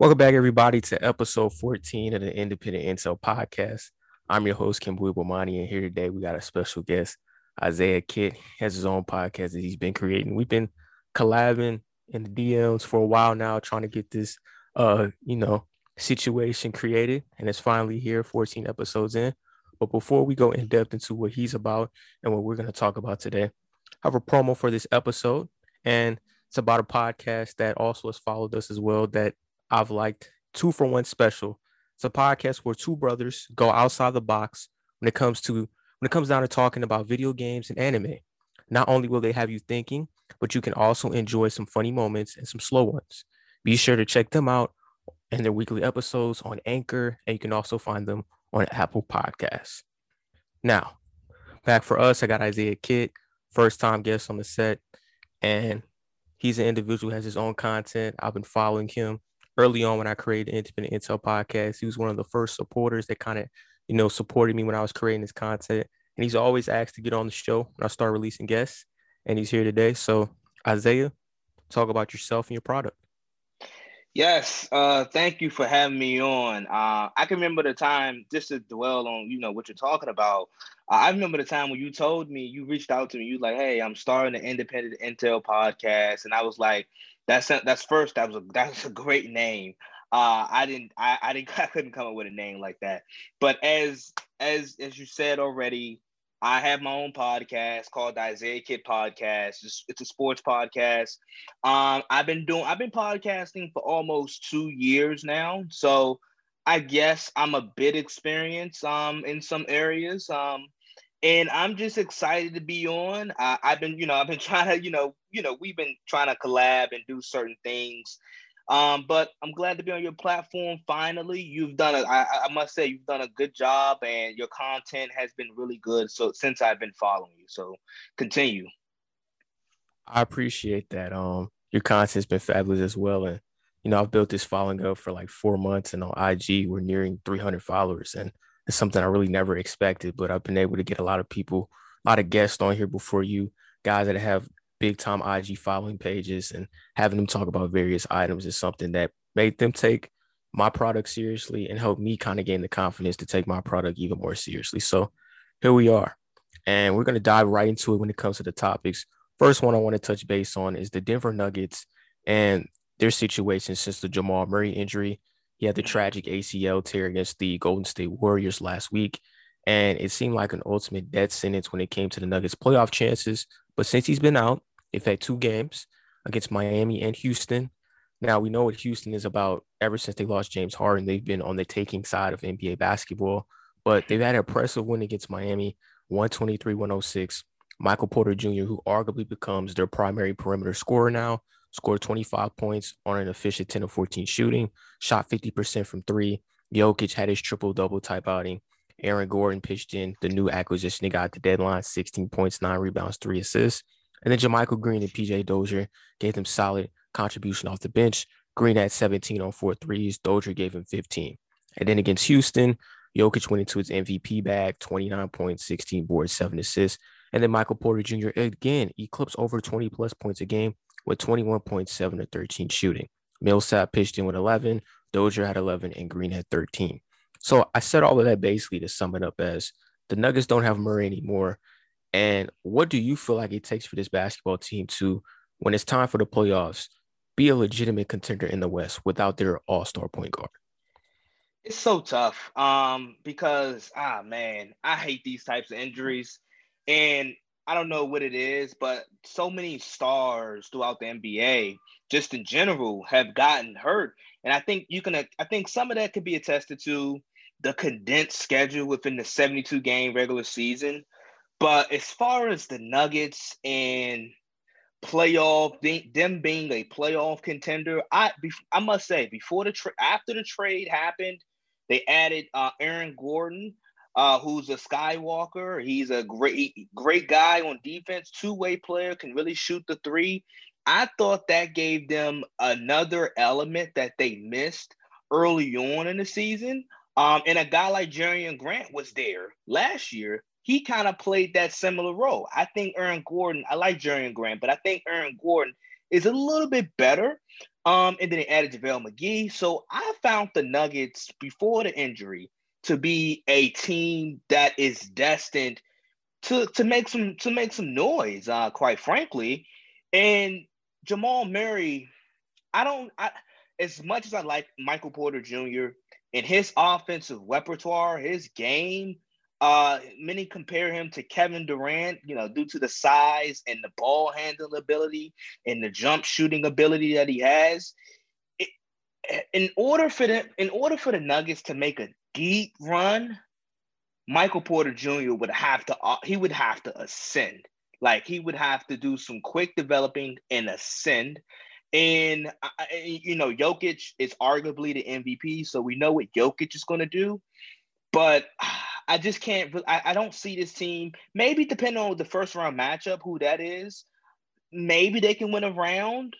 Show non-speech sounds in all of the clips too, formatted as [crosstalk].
Welcome back, everybody, to episode 14 of the Independent Intel podcast. I'm your host, Kim Bomani, and here today we got a special guest, Isaiah Kitt. He has his own podcast that he's been creating. We've been collabing in the DMs for a while now, trying to get this, uh, you know, situation created, and it's finally here, 14 episodes in. But before we go in depth into what he's about and what we're going to talk about today, I have a promo for this episode, and it's about a podcast that also has followed us as well that I've liked two for one special. It's a podcast where two brothers go outside the box when it comes to when it comes down to talking about video games and anime. Not only will they have you thinking, but you can also enjoy some funny moments and some slow ones. Be sure to check them out and their weekly episodes on Anchor, and you can also find them on Apple Podcasts. Now, back for us, I got Isaiah Kitt, first time guest on the set, and he's an individual has his own content. I've been following him early on when I created the Independent Intel podcast. He was one of the first supporters that kind of, you know, supported me when I was creating this content. And he's always asked to get on the show when I start releasing guests. And he's here today. So, Isaiah, talk about yourself and your product. Yes, uh, thank you for having me on. Uh, I can remember the time, just to dwell on, you know, what you're talking about. Uh, I remember the time when you told me, you reached out to me, you like, hey, I'm starting the Independent Intel podcast, and I was like, that's that's first. That was a [laughs] that's a great name. Uh, I didn't I, I didn't [laughs] I couldn't come up with a name like that. But as as as you said already, I have my own podcast called the Isaiah Kitt Podcast. It's, it's a sports podcast. Um, I've been doing I've been podcasting for almost two years now. So I guess I'm a bit experienced um in some areas. Um and I'm just excited to be on. I, have been, you know, I've been [laughs] trying to, you know, you know, we've been trying to collab and do certain things. Um, but I'm glad to be on your platform. Finally, you've done a, I, I must say, you've done a good job, and your content has been really good. So since I've been following you, so continue. I appreciate that. Um, your content's been fabulous as well, and you know, I've built this following up for like four months, and on IG, we're nearing 300 followers, and it's something I really never expected, but I've been able to get a lot of people, a lot of guests on here before you, guys that have big time IG following pages and having them talk about various items is something that made them take my product seriously and helped me kind of gain the confidence to take my product even more seriously. So here we are. And we're going to dive right into it when it comes to the topics. First one I want to touch base on is the Denver Nuggets and their situation since the Jamal Murray injury he had the tragic ACL tear against the Golden State Warriors last week, and it seemed like an ultimate death sentence when it came to the Nuggets' playoff chances. But since he's been out, they've had two games against Miami and Houston. Now we know what Houston is about. Ever since they lost James Harden, they've been on the taking side of NBA basketball. But they've had an impressive win against Miami, 123-106. Michael Porter Jr., who arguably becomes their primary perimeter scorer now, scored 25 points on an efficient 10 of 14 shooting, shot 50% from three. Jokic had his triple double type outing. Aaron Gordon pitched in the new acquisition. they got at the deadline 16 points, nine rebounds, three assists. And then JaMychal Green and PJ Dozier gave them solid contribution off the bench. Green had 17 on four threes. Dozier gave him 15. And then against Houston, Jokic went into his MVP bag, 29 points, 16 boards, seven assists. And then Michael Porter Jr. again eclipsed over 20 plus points a game with 21.7 to 13 shooting. Millsap pitched in with 11, Dozier had 11, and Green had 13. So I said all of that basically to sum it up as the Nuggets don't have Murray anymore. And what do you feel like it takes for this basketball team to, when it's time for the playoffs, be a legitimate contender in the West without their all-star point guard? It's so tough. Um, because ah man, I hate these types of injuries. And I don't know what it is, but so many stars throughout the NBA, just in general, have gotten hurt. And I think you can, I think some of that could be attested to the condensed schedule within the 72 game regular season. But as far as the Nuggets and playoff, them being a playoff contender, I I must say before the tra- after the trade happened, they added uh, Aaron Gordon, uh, who's a Skywalker. He's a great, great guy on defense, two way player, can really shoot the three. I thought that gave them another element that they missed early on in the season. Um, and a guy like Jerami Grant was there last year. He kind of played that similar role. I think Aaron Gordon, I like Jerami Grant, but I think Aaron Gordon is a little bit better. Um, and then they added JaVale McGee. So I found the Nuggets before the injury to be a team that is destined to to make some to make some noise, uh, quite frankly. And Jamal Murray, I don't I as much as I like Michael Porter Jr. and his offensive repertoire, his game, uh, many compare him to Kevin Durant, you know, due to the size and the ball handling ability and the jump shooting ability that he has. In order for the in order for the Nuggets to make a deep run, Michael Porter Jr. would have to uh, he would have to ascend. Like he would have to do some quick developing and ascend. And you know, Jokic is arguably the MVP, so we know what Jokic is going to do. But [sighs] I just can't. I, I don't see this team. Maybe depending on the first round matchup, who that is, maybe they can win a round.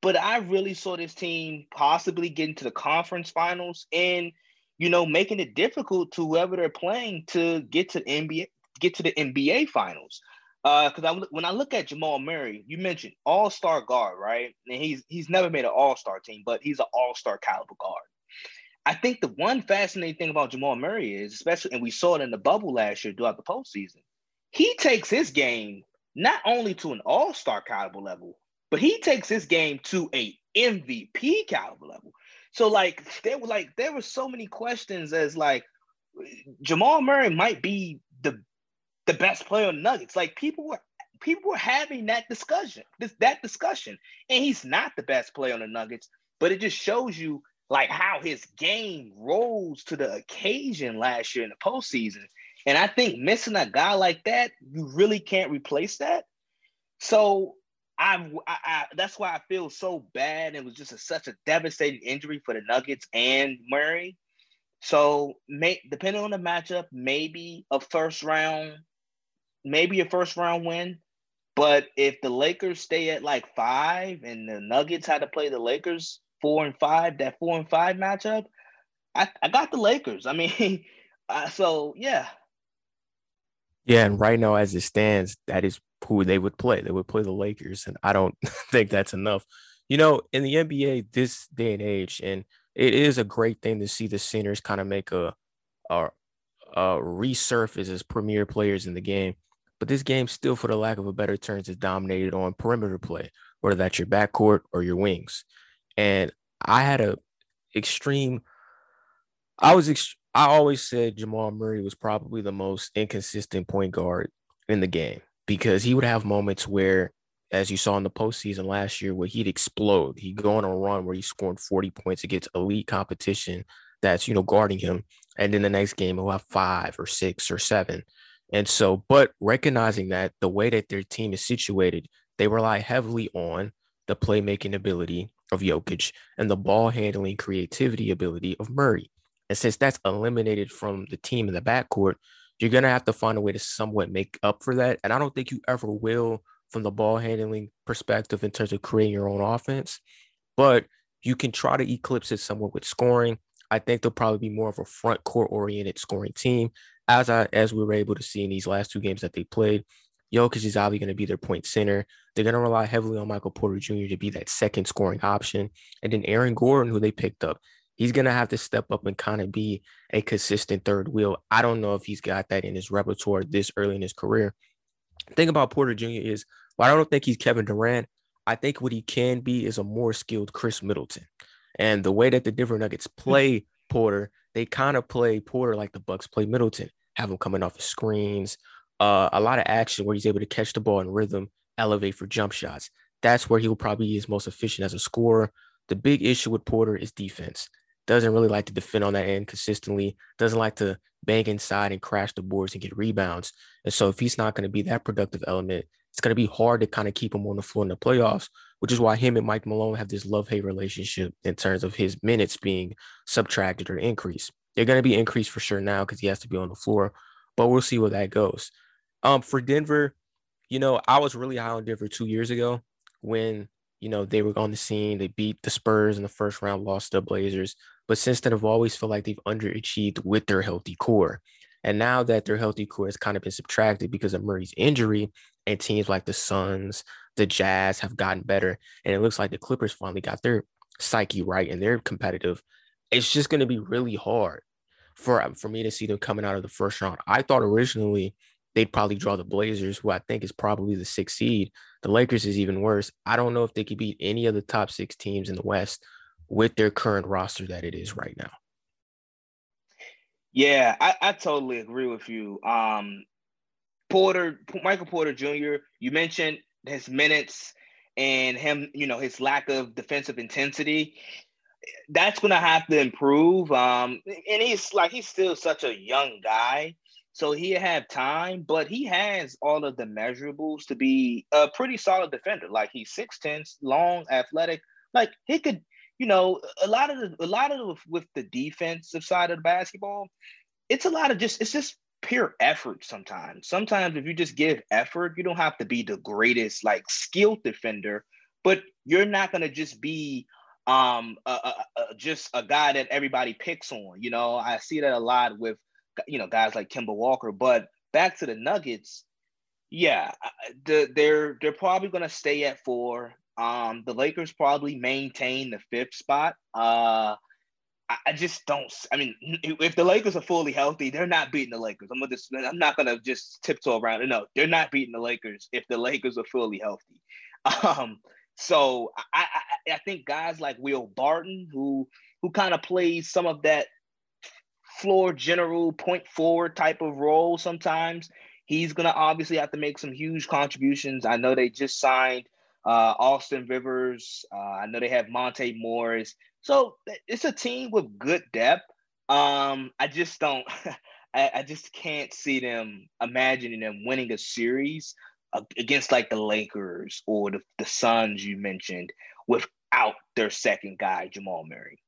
But I really saw this team possibly getting to the conference finals and you know making it difficult to whoever they're playing to get to NBA, get to the NBA finals. Because uh, I, when I look at Jamal Murray, you mentioned All Star guard, right? And he's he's never made an All Star team, but he's an All Star caliber guard. I think the one fascinating thing about Jamal Murray is, especially, and we saw it in the bubble last year throughout the postseason, he takes his game not only to an all-star caliber level, but he takes his game to a MVP caliber level. So like there were like there were so many questions as like Jamal Murray might be the the best player on Nuggets. Like people were people were having that discussion, this that discussion, and he's not the best player on the Nuggets. But it just shows you like how his game rose to the occasion last year in the postseason. And I think missing a guy like that, you really can't replace that. So I, I, that's why I feel so bad. It was just a, such a devastating injury for the Nuggets and Murray. So, may, depending on the matchup, maybe a first round, maybe a first round win. But if the Lakers stay at like five and the Nuggets had to play the Lakers four and five, that four and five matchup, I, I got the Lakers. I mean, [laughs] uh, so yeah. Yeah, and right now, as it stands, that is who they would play. They would play the Lakers, and I don't [laughs] think that's enough. You know, in the NBA this day and age, and it is a great thing to see the centers kind of make a, a, a resurface as premier players in the game. But this game still, for the lack of a better term, is dominated on perimeter play, whether that's your backcourt or your wings. And I had a extreme. I was. I always said Jamal Murray was probably the most inconsistent point guard in the game because he would have moments where, as you saw in the postseason last year, where he'd explode. He'd go on a run where he scored 40 points against elite competition that's, you know, guarding him. And then the next game, he'll have five or six or seven. And so, but recognizing that the way that their team is situated, they rely heavily on the playmaking ability of Jokic and the ball handling creativity ability of Murray. And since that's eliminated from the team in the backcourt, you're going to have to find a way to somewhat make up for that. And I don't think you ever will from the ball handling perspective in terms of creating your own offense, but you can try to eclipse it somewhat with scoring. I think they'll probably be more of a front court oriented scoring team, as I as we were able to see in these last two games that they played. Jokic is obviously going to be their point center. They're going to rely heavily on Michael Porter Jr. to be that second scoring option. And then Aaron Gordon, who they picked up, he's going to have to step up and kind of be a consistent third wheel. I don't know if he's got that in his repertoire this early in his career. The thing about Porter Jr. is, well, I don't think he's Kevin Durant. I think what he can be is a more skilled Khris Middleton. And the way that the Denver Nuggets play Porter, they kind of play Porter like the Bucks play Middleton, have him coming off the screens, uh, a lot of action where he's able to catch the ball in rhythm, elevate for jump shots. That's where he will probably be his most efficient as a scorer. The big issue with Porter is defense. Doesn't really like to defend on that end consistently. Doesn't like to bang inside and crash the boards and get rebounds. And so if he's not going to be that productive element, it's going to be hard to kind of keep him on the floor in the playoffs, which is why him and Mike Malone have this love-hate relationship in terms of his minutes being subtracted or increased. They're going to be increased for sure now because he has to be on the floor, but we'll see where that goes. Um, for Denver, you know, I was really high on Denver two years ago when you know they were on the scene. They beat the Spurs in the first round, lost the Blazers. But since then, I've always felt like they've underachieved with their healthy core. And now that their healthy core has kind of been subtracted because of Murray's injury, and teams like the Suns, the Jazz have gotten better, and it looks like the Clippers finally got their psyche right and they're competitive, it's just going to be really hard for um, for me to see them coming out of the first round. I thought originally they'd probably draw the Blazers, who I think is probably the sixth seed. The Lakers is even worse. I don't know if they could beat any of the top six teams in the West with their current roster that it is right now. Yeah, I, I totally agree with you. Um, Porter, Michael Porter Jr., you mentioned his minutes and him, you know, his lack of defensive intensity. That's going to have to improve. Um, and he's like, he's still such a young guy. So he had time, but he has all of the measurables to be a pretty solid defender. Like he's 6'10, long, athletic. Like he could, you know, a lot of the a lot of the, with the defensive side of the basketball, it's a lot of just it's just pure effort sometimes. Sometimes if you just give effort, you don't have to be the greatest like skilled defender, but you're not gonna just be um a, just a guy that everybody picks on. You know, I see that a lot with you know guys like Kemba Walker. But back to the Nuggets, yeah, the, they're they're probably gonna stay at four. Um, the Lakers probably maintain the fifth spot. Uh, I just don't. I mean, if the Lakers are fully healthy, they're not beating the Lakers. I'm gonna just, I'm not gonna just tiptoe around. No, they're not beating the Lakers if the Lakers are fully healthy. [laughs] Um, so I, I, I think guys like Will Barton, who who kind of plays some of that floor general point forward type of role sometimes, he's gonna obviously have to make some huge contributions. I know they just signed uh, Austin Rivers. Uh, I know they have Monte Morris. So it's a team with good depth. Um, I just don't. [laughs] I, I just can't see them imagining them winning a series against like the Lakers or the, the Suns you mentioned without their second guy, Jamal Murray.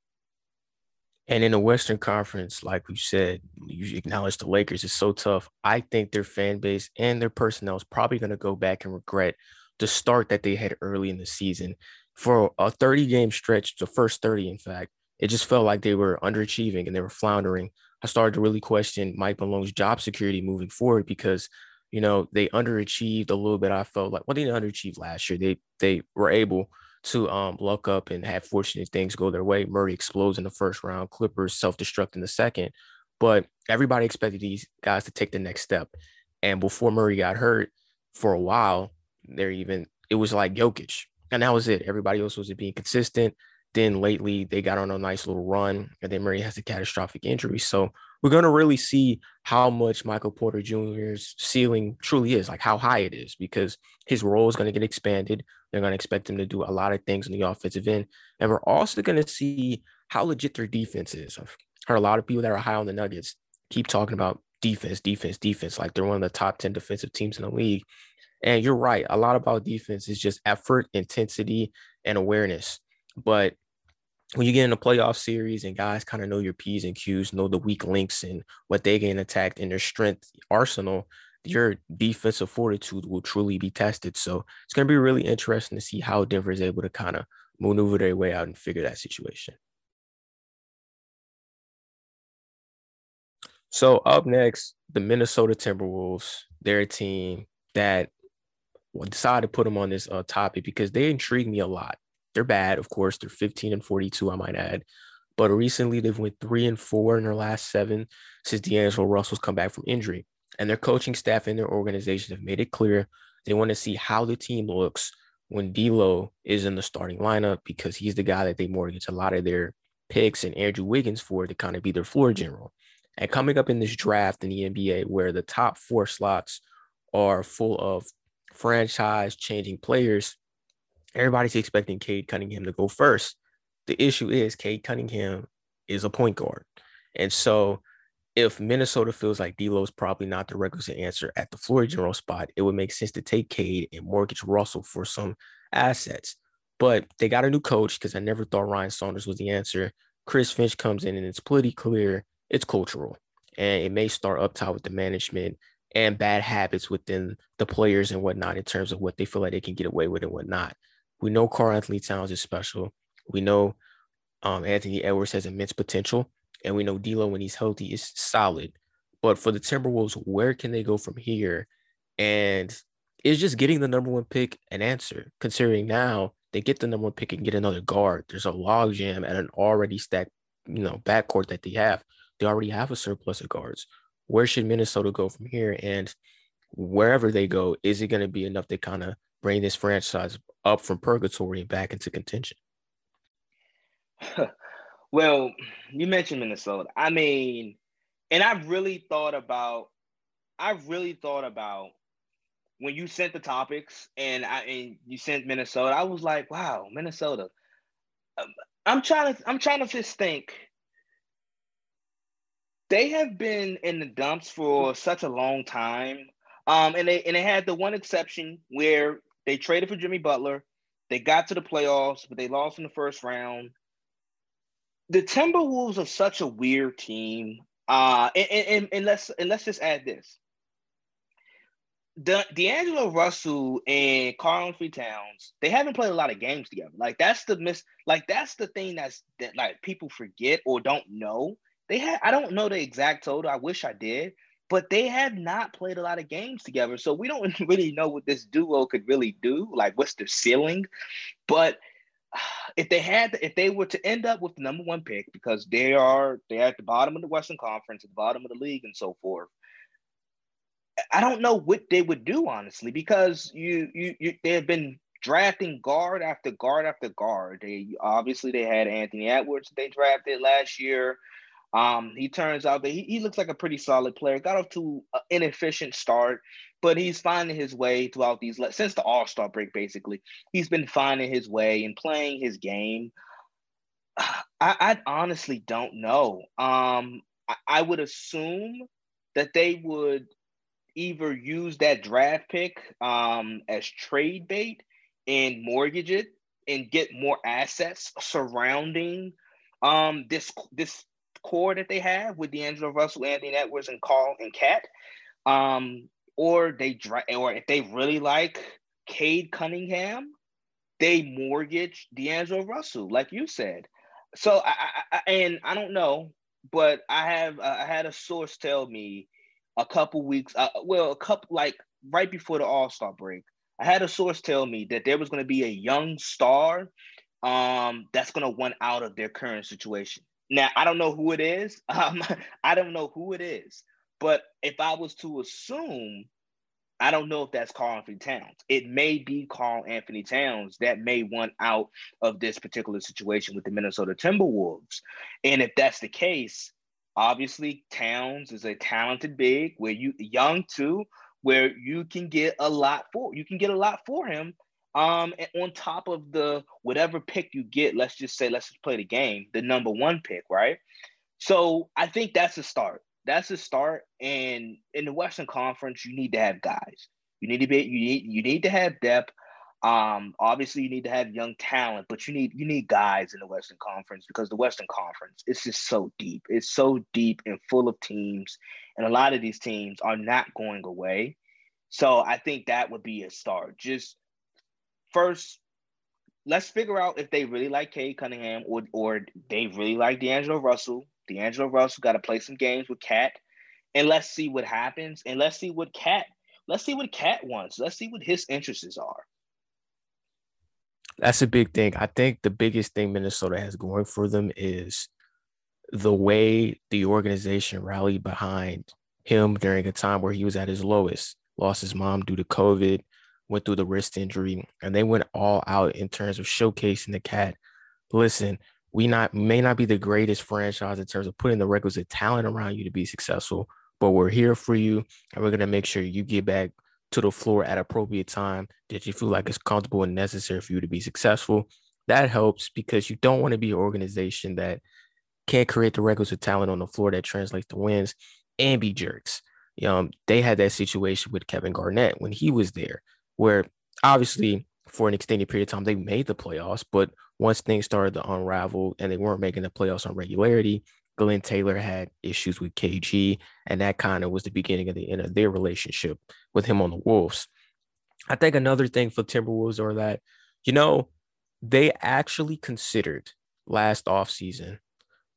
And in the Western Conference, like we said, you acknowledge the Lakers is so tough. I think their fan base and their personnel is probably going to go back and regret the start that they had early in the season for a 30 game stretch, the first 30, in fact, it just felt like they were underachieving and they were floundering. I started to really question Mike Malone's job security moving forward because, you know, they underachieved a little bit. I felt like, well, they didn't underachieve last year. They they were able to um, luck up and have fortunate things go their way. Murray explodes in the first round, Clippers self destruct in the second. But everybody expected these guys to take the next step. And before Murray got hurt for a while, they're even, it was like Jokic and that was it. Everybody else was being consistent. Then lately they got on a nice little run, and then Murray has a catastrophic injury. So we're going to really see how much Michael Porter Jr.'s ceiling truly is, like how high it is, because his role is going to get expanded. They're going to expect him to do a lot of things on the offensive end. And we're also going to see how legit their defense is. I've heard a lot of people that are high on the Nuggets keep talking about defense, defense, defense, like they're one of the top 10 defensive teams in the league. And you're right. A lot about defense is just effort, intensity, and awareness. But when you get in a playoff series and guys kind of know your P's and Q's, know the weak links and what they get attacked and their strength arsenal, your defensive fortitude will truly be tested. So it's going to be really interesting to see how Denver is able to kind of maneuver their way out and figure that situation. So up next, the Minnesota Timberwolves, their team that decided to put them on this uh, topic because they intrigue me a lot. They're bad, of course. They're 15 and 42, I might add. But recently they've went three and four in their last seven since D'Angelo Russell's come back from injury. And their coaching staff and their organization have made it clear they want to see how the team looks when D'Lo is in the starting lineup because he's the guy that they mortgage a lot of their picks and Andrew Wiggins for to kind of be their floor general. And coming up in this draft in the NBA, where the top four slots are full of franchise changing players, everybody's expecting Cade Cunningham to go first. The issue is Cade Cunningham is a point guard. And so if Minnesota feels like D'Lo is probably not the requisite answer at the floor general spot, it would make sense to take Cade and mortgage Russell for some assets. But they got a new coach because I never thought Ryan Saunders was the answer. Chris Finch comes in and it's pretty clear it's cultural. And it may start up top with the management and bad habits within the players and whatnot in terms of what they feel like they can get away with and whatnot. We know Karl-Anthony Towns is special. We know um, Anthony Edwards has immense potential, and we know D'Lo when he's healthy is solid. But for the Timberwolves, where can they go from here? And is just getting the number one pick an answer, considering now they get the number one pick and get another guard. There's a logjam at an already stacked, you know, backcourt that they have. They already have a surplus of guards. Where should Minnesota go from here? And wherever they go, is it going to be enough to kind of bring this franchise up from purgatory and back into contention? [laughs] well, you mentioned Minnesota. I mean, and I've really thought about, I've really thought about when you sent the topics and I and you sent Minnesota. I was like, wow, Minnesota. Um, I'm trying to, I'm trying to just think. They have been in the dumps for such a long time. Um, and they and they had the one exception where they traded for Jimmy Butler. They got to the playoffs, but they lost in the first round. The Timberwolves are such a weird team. Uh, and, and, and let's and let's just add this. The D'Angelo Russell and Karl-Anthony Towns, they haven't played a lot of games together. Like that's the miss. Like that's the thing that's that like people forget or don't know. They had I don't know the exact total. I wish I did, but they have not played a lot of games together. So we don't [laughs] really know what this duo could really do, like what's their ceiling. But [sighs] if they had, if they were to end up with the number one pick, because they are they're at the bottom of the Western Conference, at the bottom of the league, and so forth. I don't know what they would do honestly, because you you, you they have been drafting guard after guard after guard. They obviously they had Anthony Edwards they drafted last year. Um, he turns out that he, he looks like a pretty solid player. Got off to an inefficient start, but he's finding his way throughout these since the All Star break. Basically, he's been finding his way and playing his game. [sighs] I, I honestly don't know. Um, I, I would assume that they would either use that draft pick um, as trade bait and mortgage it and get more assets surrounding um, this this core that they have with D'Angelo Russell, Anthony Edwards, and Karl and KAT. Um, or they or if they really like Cade Cunningham, they mortgage D'Angelo Russell, like you said. So I, I, I and I don't know, but I have uh, I had a source tell me a couple weeks, uh, well, a couple like right before the All Star break, I had a source tell me that there was going to be a young star um, that's going to want out of their current situation. Now, I don't know who it is. [laughs] Um, I don't know who it is. But if I was to assume, I don't know if that's Karl-Anthony Towns. It may be Karl-Anthony Towns that may want out of this particular situation with the Minnesota Timberwolves. And if that's the case, obviously Towns is a talented big where you young too, where you can get a lot for you can get a lot for him um, on top of the whatever pick you get, let's just say, let's just play the game, the number one pick, right? So I think that's a start. That's a start. And in the Western Conference, you need to have guys. You need to be you need you need to have depth. Um, obviously you need to have young talent, but you need you need guys in the Western Conference because the Western Conference is just so deep. It's so deep and full of teams, and a lot of these teams are not going away. So I think that would be a start. Just first, let's figure out if they really like Cade Cunningham or or they really like D'Angelo Russell. D'Angelo Russell got to play some games with KAT, and let's see what happens. And let's see what KAT. Let's see what KAT wants. Let's see what his interests are. That's a big thing. I think the biggest thing Minnesota has going for them is the way the organization rallied behind him during a time where he was at his lowest, lost his mom due to COVID, went through the wrist injury, and they went all out in terms of showcasing the cat. Listen, we not may not be the greatest franchise in terms of putting the requisite talent around you to be successful, but we're here for you, and we're gonna make sure you get back to the floor at appropriate time that you feel like it's comfortable and necessary for you to be successful. That helps because you don't want to be an organization that can't create the requisite talent on the floor that translates to wins and be jerks. Um, they had that situation with Kevin Garnett when he was there where obviously for an extended period of time they made the playoffs, but once things started to unravel and they weren't making the playoffs on regularity, Glen Taylor had issues with KG, and that kind of was the beginning of the end of their relationship with him on the Wolves. I think another thing for Timberwolves are that, you know, they actually considered last offseason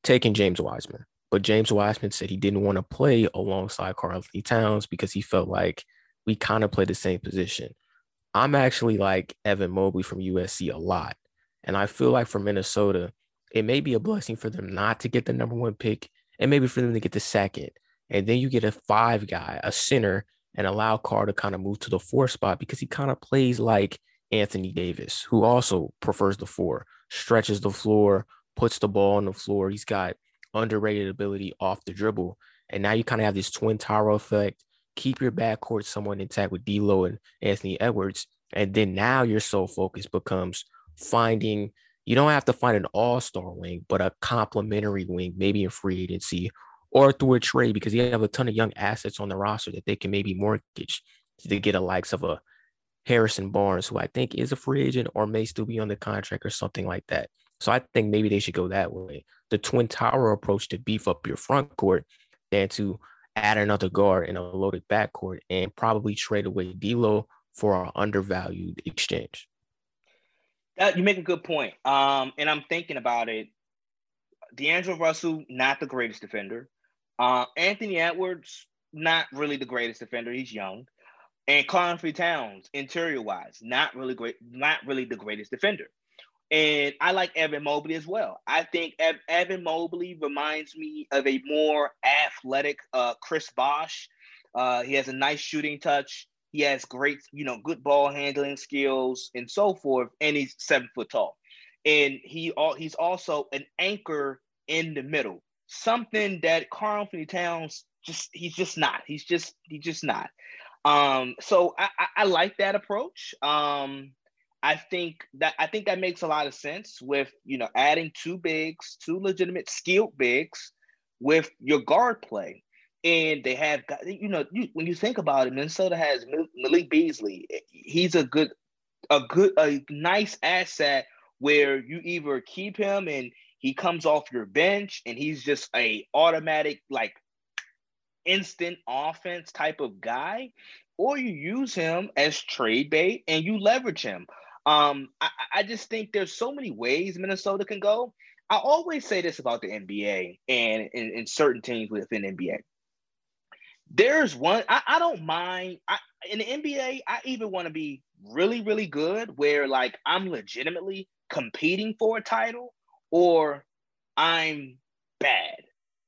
taking James Wiseman, but James Wiseman said he didn't want to play alongside Karl Anthony Towns because he felt like we kind of play the same position. I'm actually like Evan Mobley from USC a lot. And I feel like for Minnesota, it may be a blessing for them not to get the number one pick and maybe for them to get the second. And then you get a five guy, a center, and allow Carr to kind of move to the four spot because he kind of plays like Anthony Davis, who also prefers the four, stretches the floor, puts the ball on the floor. He's got underrated ability off the dribble. And now you kind of have this twin tower effect. Keep your backcourt somewhat intact with D'Lo and Anthony Edwards. And then now your sole focus becomes finding you don't have to find an all-star wing, but a complementary wing, maybe in free agency or through a trade, because you have a ton of young assets on the roster that they can maybe mortgage to get a likes of a Harrison Barnes, who I think is a free agent or may still be on the contract or something like that. So I think maybe they should go that way. The twin tower approach to beef up your front court than to add another guard in a loaded backcourt and probably trade away D'Lo for an undervalued exchange. You make a good point. Um, and I'm thinking about it. D'Angelo Russell, not the greatest defender. Uh, Anthony Edwards, not really the greatest defender. He's young. And Karl-Anthony Towns, interior wise, not really great, not really the greatest defender. And I like Evan Mobley as well. I think Ev- Evan Mobley reminds me of a more athletic uh, Chris Bosh. Uh, he has a nice shooting touch. He has great, you know, good ball handling skills and so forth. And he's seven foot tall. And he all he's also an anchor in the middle. Something that Karl-Anthony Towns just he's just not. He's just he's just not. Um, so I, I, I like that approach. Um, I think that I think that makes a lot of sense with you know adding two bigs, two legitimate skilled bigs with your guard play. And they have got you know you, when you think about it, Minnesota has Malik Beasley. He's a good, a good, a nice asset where you either keep him and he comes off your bench and he's just a automatic like instant offense type of guy, or you use him as trade bait and you leverage him. Um, I, I just think there's so many ways Minnesota can go. I always say this about the NBA and in, certain teams within NBA. There's one I, I don't mind. I, in the NBA, I even want to be really, really good where like I'm legitimately competing for a title or I'm bad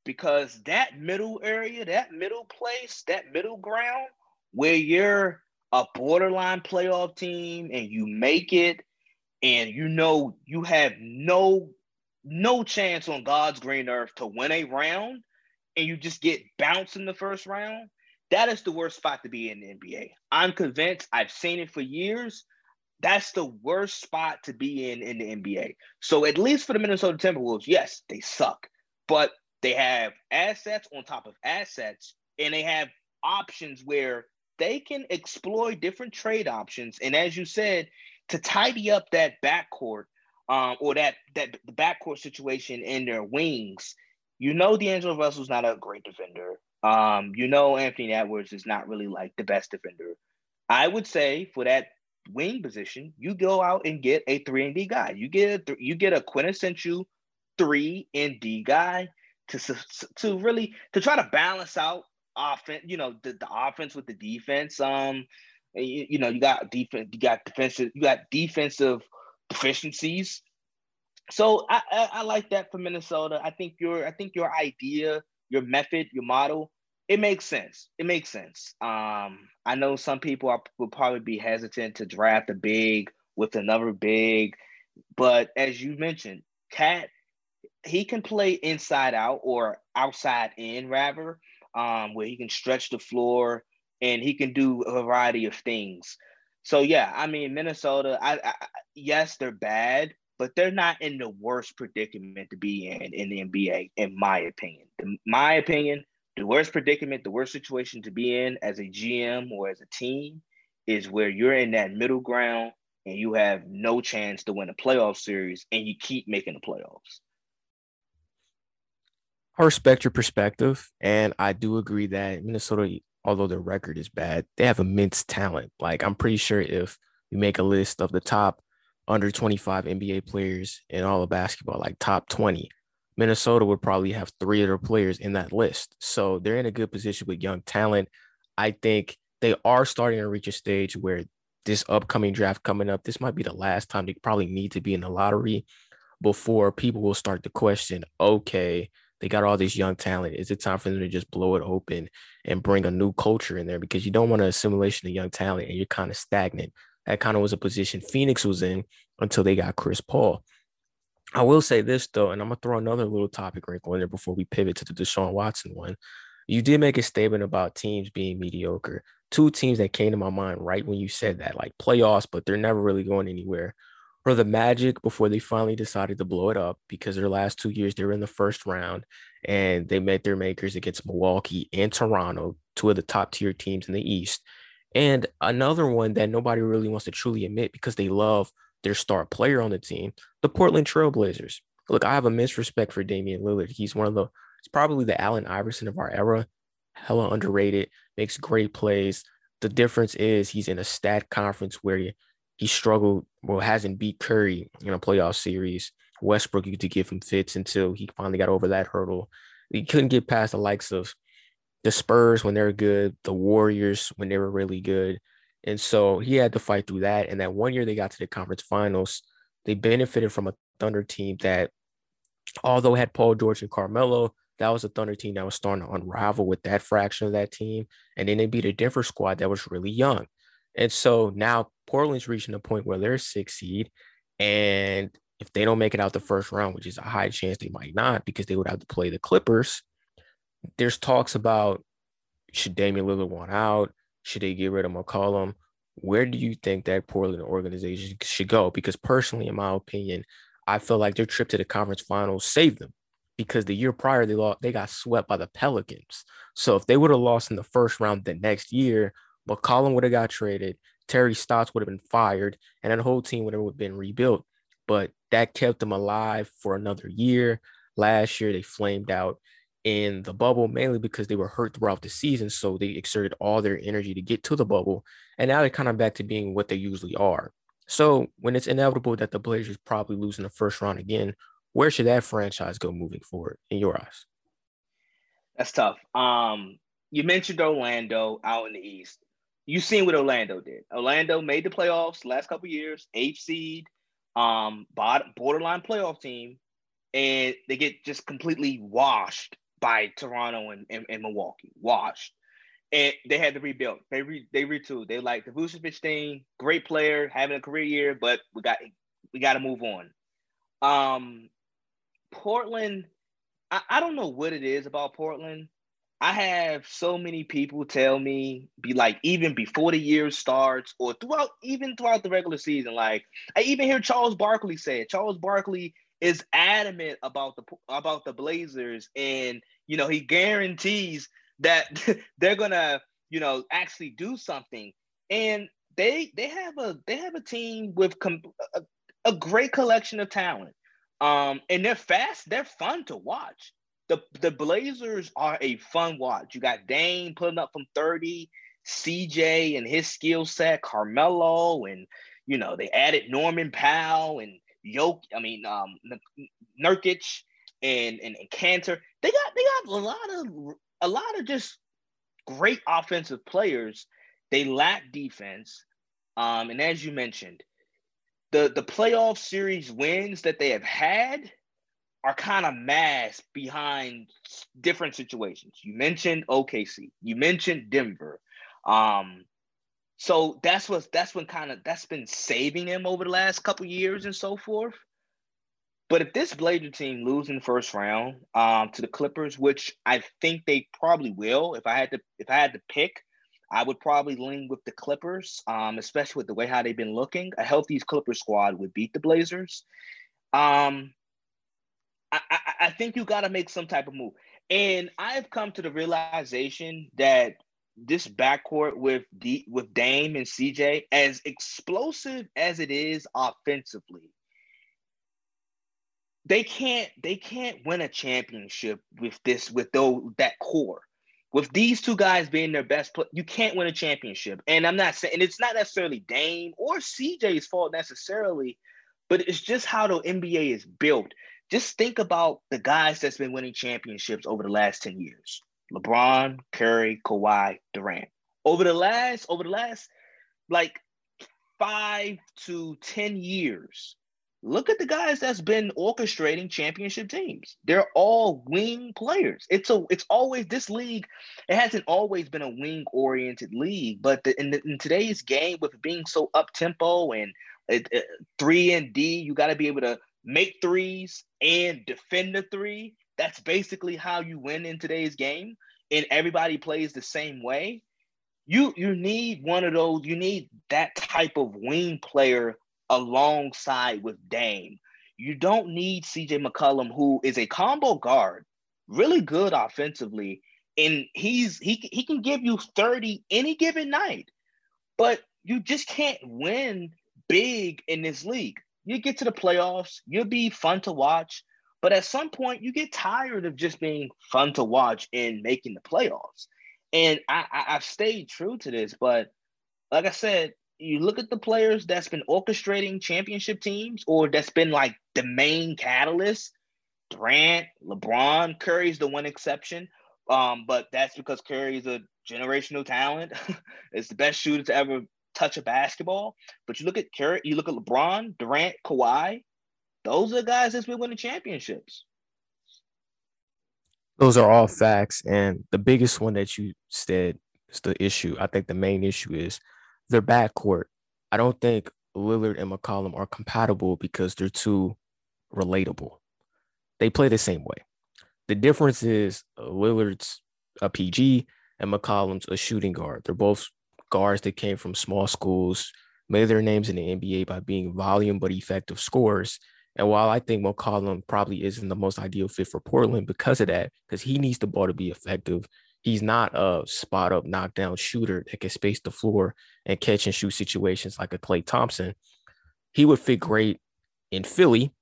because that middle area, that middle place, that middle ground where you're a borderline playoff team and you make it and you know you have no no chance on God's green earth to win a round and you just get bounced in the first round, that is the worst spot to be in the NBA. I'm convinced, I've seen it for years. That's the worst spot to be in in the NBA. So at least for the Minnesota Timberwolves, yes, they suck, but they have assets on top of assets and they have options where they can exploit different trade options. And as you said, to tidy up that backcourt um, or that that backcourt situation in their wings, you know D'Angelo Russell's not a great defender. Um, you know Anthony Edwards is not really like the best defender. I would say for that wing position, you go out and get a three and D guy. You get a you get a quintessential three and D guy to to really to try to balance out offense, you know, the, the offense with the defense. Um, you, you know, you got defense, you got defensive, you got defensive deficiencies. So I, I, I like that for Minnesota. I think your I think your idea, your method, your model, it makes sense. It makes sense. Um, I know some people are, will probably be hesitant to draft a big with another big, but as you mentioned, KAT, he can play inside out or outside in rather um, where he can stretch the floor and he can do a variety of things. So yeah, I mean Minnesota. I, I yes, they're bad, but they're not in the worst predicament to be in in the NBA, in my opinion. In my opinion, the worst predicament, the worst situation to be in as a GM or as a team is where you're in that middle ground and you have no chance to win a playoff series and you keep making the playoffs. I respect your perspective, and I do agree that Minnesota, although their record is bad, they have immense talent. Like I'm pretty sure if you make a list of the top under 25 NBA players in all of basketball, like top 20, Minnesota would probably have three of their players in that list. So they're in a good position with young talent. I think they are starting to reach a stage where this upcoming draft coming up, this might be the last time they probably need to be in the lottery before people will start to question, okay, they got all this young talent. Is it time for them to just blow it open and bring a new culture in there? Because you don't want an assimilation of young talent and you're kind of stagnant. That kind of was a position Phoenix was in until they got Chris Paul. I will say this though, and I'm gonna throw another little topic wrinkle in there before we pivot to the Deshaun Watson one. You did make a statement about teams being mediocre. Two teams that came to my mind right when you said that, like playoffs, but they're never really going anywhere. Or the Magic before they finally decided to blow it up because their last two years they were in the first round and they met their makers against Milwaukee and Toronto, two of the top tier teams in the East. And another one that nobody really wants to truly admit because they love their star player on the team, the Portland Trailblazers. Look, I have a misrespect for Damian Lillard. He's one of the, it's probably the Allen Iverson of our era. Hella underrated, makes great plays. The difference is he's in a stat conference where he, he struggled, well, hasn't beat Curry in a playoff series. Westbrook used to give him fits until he finally got over that hurdle. He couldn't get past the likes of the Spurs when they were good, the Warriors when they were really good. And so he had to fight through that. And that one year they got to the conference finals, they benefited from a Thunder team that, although had Paul George and Carmelo, that was a Thunder team that was starting to unravel with that fraction of that team. And then they beat a Denver squad that was really young. And so now Portland's reaching a point where they're six seed. And if they don't make it out the first round, which is a high chance they might not because they would have to play the Clippers, there's talks about should Damian Lillard want out? Should they get rid of McCollum? Where do you think that Portland organization should go? Because personally, in my opinion, I feel like their trip to the conference finals saved them because the year prior they lost, they got swept by the Pelicans. So if they would have lost in the first round the next year, McCollum would have got traded, Terry Stotts would have been fired, and that whole team would have been rebuilt. But that kept them alive for another year. Last year they flamed out in the bubble mainly because they were hurt throughout the season. So they exerted all their energy to get to the bubble. And now they're kind of back to being what they usually are. So when it's inevitable that the Blazers probably lose in the first round again, where should that franchise go moving forward in your eyes? That's tough. Um, you mentioned Orlando out in the East. You've seen what Orlando did. Orlando made the playoffs last couple years, eighth seed, um, borderline playoff team, and they get just completely washed by Toronto and, and, and Milwaukee, washed. And they had to rebuild. They re, they retooled. They like the Vucevic thing, great player, having a career year, but we got we got to move on. Um, Portland, I, I don't know what it is about Portland. I have so many people tell me, be like, even before the year starts, or throughout, even throughout the regular season. Like, I even hear Charles Barkley say it. Charles Barkley is adamant about the about the Blazers, and you know he guarantees that [laughs] they're gonna you know actually do something. And they they have a they have a team with com- a, a great collection of talent, um, and they're fast. They're fun to watch. The the Blazers are a fun watch. You got Dame putting up from thirty. CJ and his skill set, Carmelo, and you know they added Norman Powell and Yoke, I mean, um, Nurkic and, and and Kanter. They got they got a lot of a lot of just great offensive players. They lack defense, um, and as you mentioned, the the playoff series wins that they have had are kind of masked behind different situations. You mentioned OKC. You mentioned Denver. Um, so that's what that's been kind of that's been saving him over the last couple years and so forth. But if this Blazer team losing the first round um, to the Clippers, which I think they probably will, if I had to if I had to pick, I would probably lean with the Clippers, um, especially with the way how they've been looking. A healthy Clipper squad would beat the Blazers. Um, I, I, think you got to make some type of move. And I've come to the realization that this backcourt with D, with Dame and CJ, as explosive as it is offensively, they can't they can't win a championship with this with those that core. With these two guys being their best, play, you can't win a championship. And I'm not saying, it's not necessarily Dame or CJ's fault necessarily, but it's just how the NBA is built. Just think about the guys that's been winning championships over the last 10 years. LeBron, Curry, Kawhi, Durant. over the last over the last like five to ten years, look at the guys that's been orchestrating championship teams. They're all wing players. It's a it's always this league. It hasn't always been a wing oriented league, but the, in, the, in today's game with being so up tempo and it, it, three and D, you got to be able to make threes and defend the three. That's basically how you win in today's game. And everybody plays the same way. You you need one of those. You need that type of wing player alongside with Dame. You don't need CJ McCollum, who is a combo guard, really good offensively, and he's he he can give you 30 any given night, but you just can't win big in this league. You get to the playoffs, you'll be fun to watch, but at some point you get tired of just being fun to watch and making the playoffs. And I, I I've stayed true to this, but like I said, you look at the players that's been orchestrating championship teams or that's been like the main catalyst. Durant, LeBron, Curry's the one exception. Um, but that's because Curry is a generational talent. [laughs] it's the best shooter to ever touch a basketball. But you look at Curry, you look at LeBron, Durant, Kawhi. Those are the guys that's been winning championships. Those are all facts. And the biggest one that you said is the issue. I think the main issue is their backcourt. I don't think Lillard and McCollum are compatible because they're too relatable. They play the same way. The difference is Lillard's a PG and McCollum's a shooting guard. They're both guards that came from small schools, made their names in the NBA by being volume but effective scorers. And while I think McCollum probably isn't the most ideal fit for Portland because of that, because he needs the ball to be effective, he's not a spot up, knockdown shooter that can space the floor and catch and shoot situations like a Klay Thompson. He would fit great in Philly,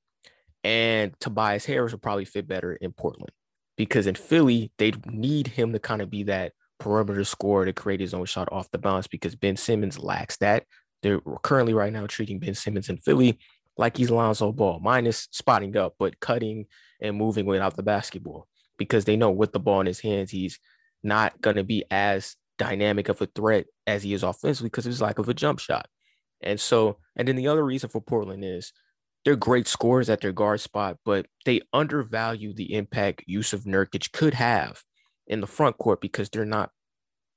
and Tobias Harris would probably fit better in Portland because in Philly, they'd need him to kind of be that perimeter scorer to create his own shot off the bounce because Ben Simmons lacks that. They're currently right now treating Ben Simmons in Philly like he's Lonzo Ball, minus spotting up, but cutting and moving without the basketball because they know with the ball in his hands, he's not going to be as dynamic of a threat as he is offensively because of his lack of a jump shot. And so, and then the other reason for Portland is they're great scorers at their guard spot, but they undervalue the impact Jusuf Nurkic could have in the front court because they're not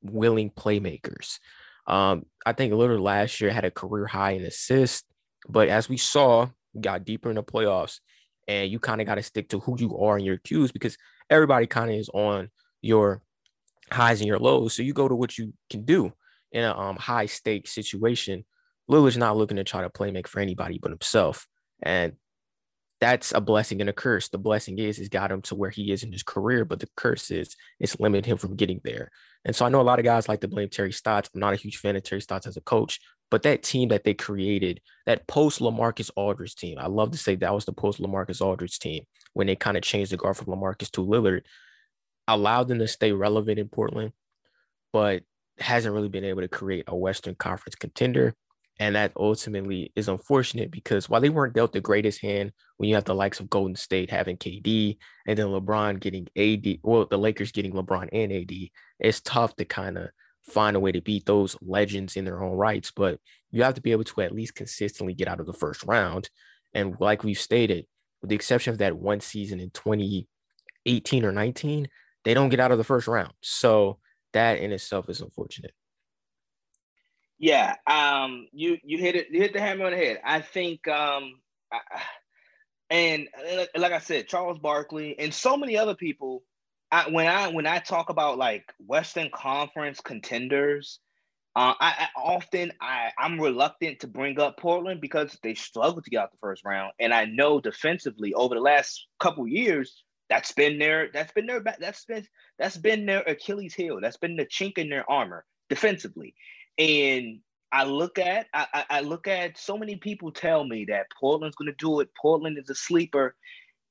willing playmakers. Um, I think Lillard last year had a career high in assists, but as we saw, got deeper in the playoffs, and you kind of got to stick to who you are in your cues because everybody kind of is on your highs and your lows. So you go to what you can do in a um, high stake situation. Lillard's not looking to try to play make for anybody but himself. And that's a blessing and a curse. The blessing is it's got him to where he is in his career, but the curse is it's limited him from getting there. And so I know a lot of guys like to blame Terry Stotts. I'm not a huge fan of Terry Stotts as a coach, but that team that they created, that post Lamarcus Aldridge team, I love to say that was the post Lamarcus Aldridge team when they kind of changed the guard from Lamarcus to Lillard allowed them to stay relevant in Portland, but hasn't really been able to create a Western Conference contender. And that ultimately is unfortunate because while they weren't dealt the greatest hand, when you have the likes of Golden State having KD and then LeBron getting AD, well, the Lakers getting LeBron and AD, it's tough to kind of find a way to beat those legends in their own rights. But you have to be able to at least consistently get out of the first round. And like we've stated, with the exception of that one season in 2018 or 19, they don't get out of the first round. So that in itself is unfortunate. Yeah, um, you you hit it, you hit the hammer on the head. I think, um, I, and like I said, Charles Barkley and so many other people. I, when I when I talk about like Western Conference contenders, uh, I, I, often I I'm reluctant to bring up Portland because they struggled to get out the first round, and I know defensively over the last couple years that's been their that's been their that's been that's been their Achilles heel. That's been the chink in their armor defensively. And I look at I, I look at so many people tell me that Portland's going to do it. Portland is a sleeper,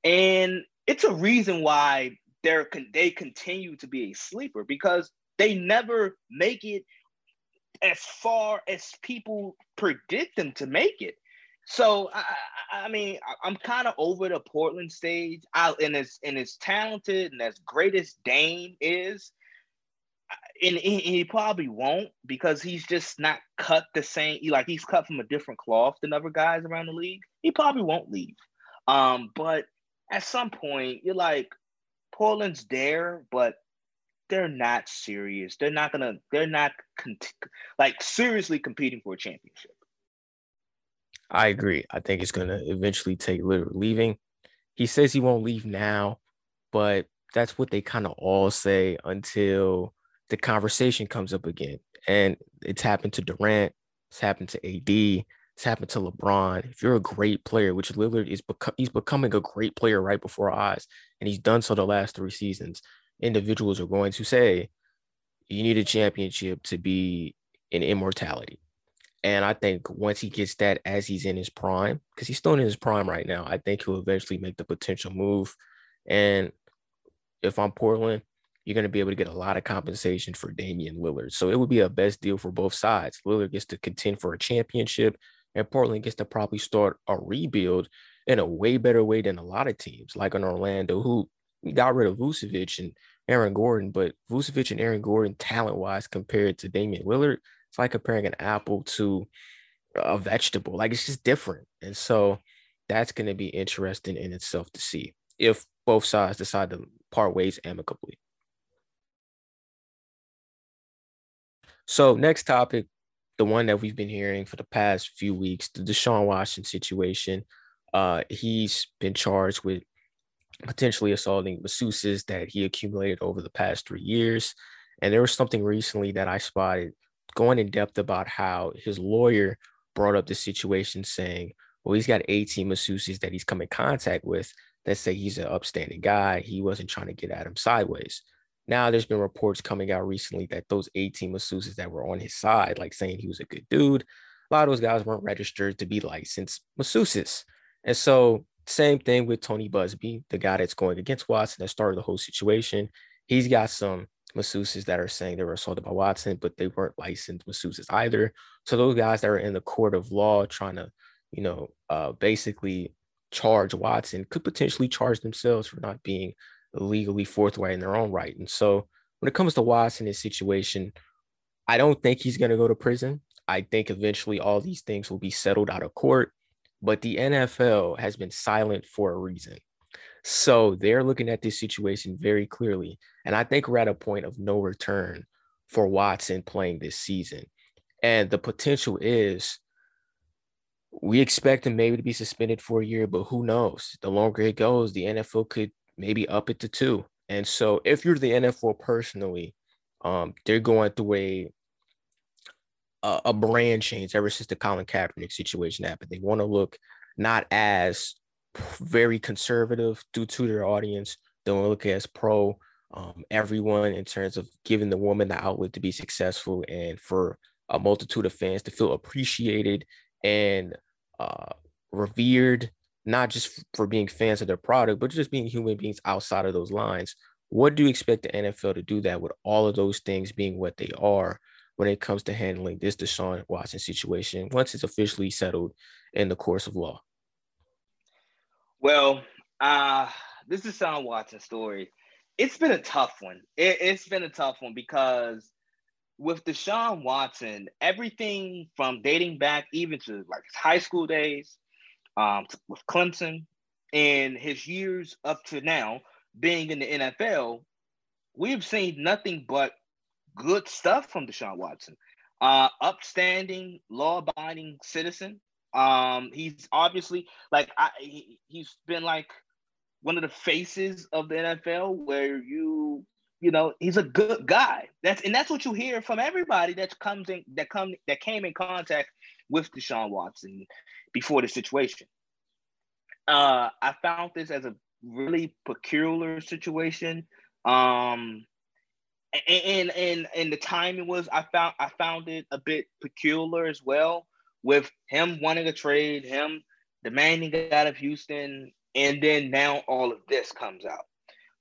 and it's a reason why they're they continue to be a sleeper because they never make it as far as people predict them to make it. So I, I mean, I'm kind of over the Portland stage. I and as and as talented and as great as Dame is, and he, he, probably won't because he's just not cut the same. Like he's cut from a different cloth than other guys around the league. He probably won't leave. Um, but at some point, you're like, Portland's there, but they're not serious. They're not gonna. They're not like seriously competing for a championship. I agree. I think it's gonna eventually take Lillard leaving. He says he won't leave now, but that's what they kind of all say until the conversation comes up again. And it's happened to Durant, it's happened to AD, it's happened to LeBron. If you're a great player, which Lillard is, he's becoming a great player right before our eyes, and he's done so the last three seasons. Individuals are going to say, you need a championship to be an immortality. And I think once he gets that as he's in his prime, because he's still in his prime right now, I think he'll eventually make the potential move. And if I'm Portland, you're going to be able to get a lot of compensation for Damian Lillard. So it would be a best deal for both sides. Lillard gets to contend for a championship, and Portland gets to probably start a rebuild in a way better way than a lot of teams, like in Orlando, who got rid of Vucevic and Aaron Gordon. But Vucevic and Aaron Gordon, talent wise, compared to Damian Lillard, it's like comparing an apple to a vegetable. Like it's just different. And so that's going to be interesting in itself to see if both sides decide to part ways amicably. So, next topic, the one that we've been hearing for the past few weeks, the Deshaun Watson situation. Uh, he's been charged with potentially assaulting masseuses that he accumulated over the past three years. And there was something recently that I spotted going in depth about how his lawyer brought up the situation, saying, well, he's got 18 masseuses that he's come in contact with that say he's an upstanding guy. He wasn't trying to get at him sideways. Now there's been reports coming out recently that those 18 masseuses that were on his side, like saying he was a good dude, a lot of those guys weren't registered to be licensed masseuses. And so same thing with Tony Buzbee, the guy that's going against Watson that started the whole situation. He's got some masseuses that are saying they were assaulted by Watson, but they weren't licensed masseuses either. So those guys that are in the court of law trying to, you know, uh, basically charge Watson could potentially charge themselves for not being legally forthright in their own right. And so when it comes to Watson, his situation, I don't think he's going to go to prison. I think eventually all these things will be settled out of court, but the NFL has been silent for a reason. So they're looking at this situation very clearly. And I think we're at a point of no return for Watson playing this season. And the potential is we expect him maybe to be suspended for a year, but who knows? The longer it goes, the NFL could maybe up it to two. And so if you're the NFL personally, um, they're going through a, a brand change ever since the Colin Kaepernick situation happened. They want to look not as very conservative due to their audience. They want to look as pro um, everyone in terms of giving the woman the outlet to be successful and for a multitude of fans to feel appreciated and uh, revered not just for being fans of their product, but just being human beings outside of those lines. What do you expect the NFL to do that with all of those things being what they are when it comes to handling this Deshaun Watson situation once it's officially settled in the course of law? Well, uh, this is Deshaun Watson story. It's been a tough one. It, it's been a tough one because with Deshaun Watson, everything from dating back even to like his high school days, um, with Clemson and his years up to now being in the NFL, we've seen nothing but good stuff from Deshaun Watson. Uh, upstanding, law-abiding citizen. Um, he's obviously like I, he, he's been like one of the faces of the NFL where you you know he's a good guy. That's and that's what you hear from everybody that comes in that come that came in contact with Deshaun Watson before the situation. Uh, I found this as a really peculiar situation. Um, and and and the timing was I found I found it a bit peculiar as well with him wanting a trade, him demanding out of Houston, and then now all of this comes out.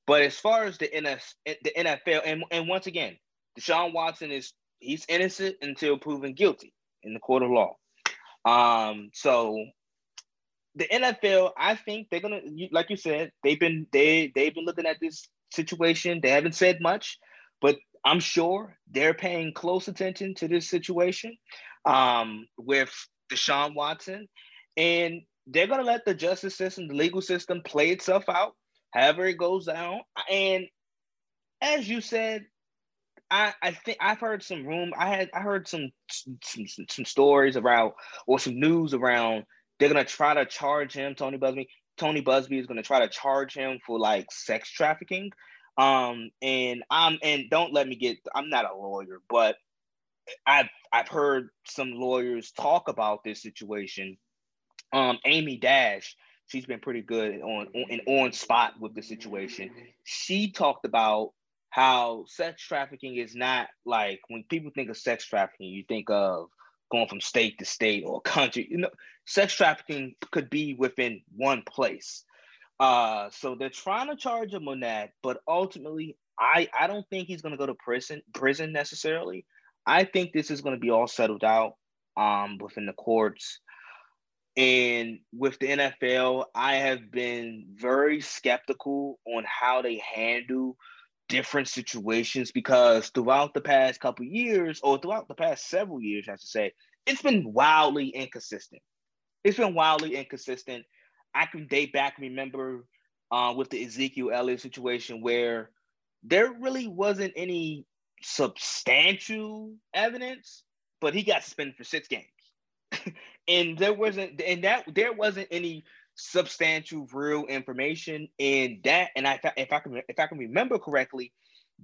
But as far as the the NFL, and, and once again, Deshaun Watson is he's innocent until proven guilty in the court of law. Um, so the NFL, I think they're gonna, like you said, they've been they they've been looking at this situation. They haven't said much, but I'm sure they're paying close attention to this situation um, with Deshaun Watson, and they're gonna let the justice system, the legal system, play itself out, however it goes down. And as you said, I, I think I've heard some room. I had I heard some, some some, stories around or some news around they're gonna try to charge him, Tony Buzbee. Tony Buzbee is gonna try to charge him for like sex trafficking. Um, and I'm and don't let me get I'm not a lawyer, but I've I've heard some lawyers talk about this situation. Um, Amy Dash, she's been pretty good on, on and on spot with the situation. She talked about how sex trafficking is not like when people think of sex trafficking, you think of going from state to state or [laughs] country. You know, sex trafficking could be within one place. Uh, so they're trying to charge him on that, but ultimately, I I don't think he's gonna go to prison prison necessarily. I think this is gonna be all settled out um within the courts. And with the NFL, I have been very skeptical on how they handle different situations because throughout the past couple years, or throughout the past several years, I should say, it's been wildly inconsistent. It's been wildly inconsistent. I can date back remember uh, with the Ezekiel Elliott situation where there really wasn't any substantial evidence, but he got suspended for six games. [laughs] and there wasn't and that there wasn't any substantial real information. In that and I if I can if I can remember correctly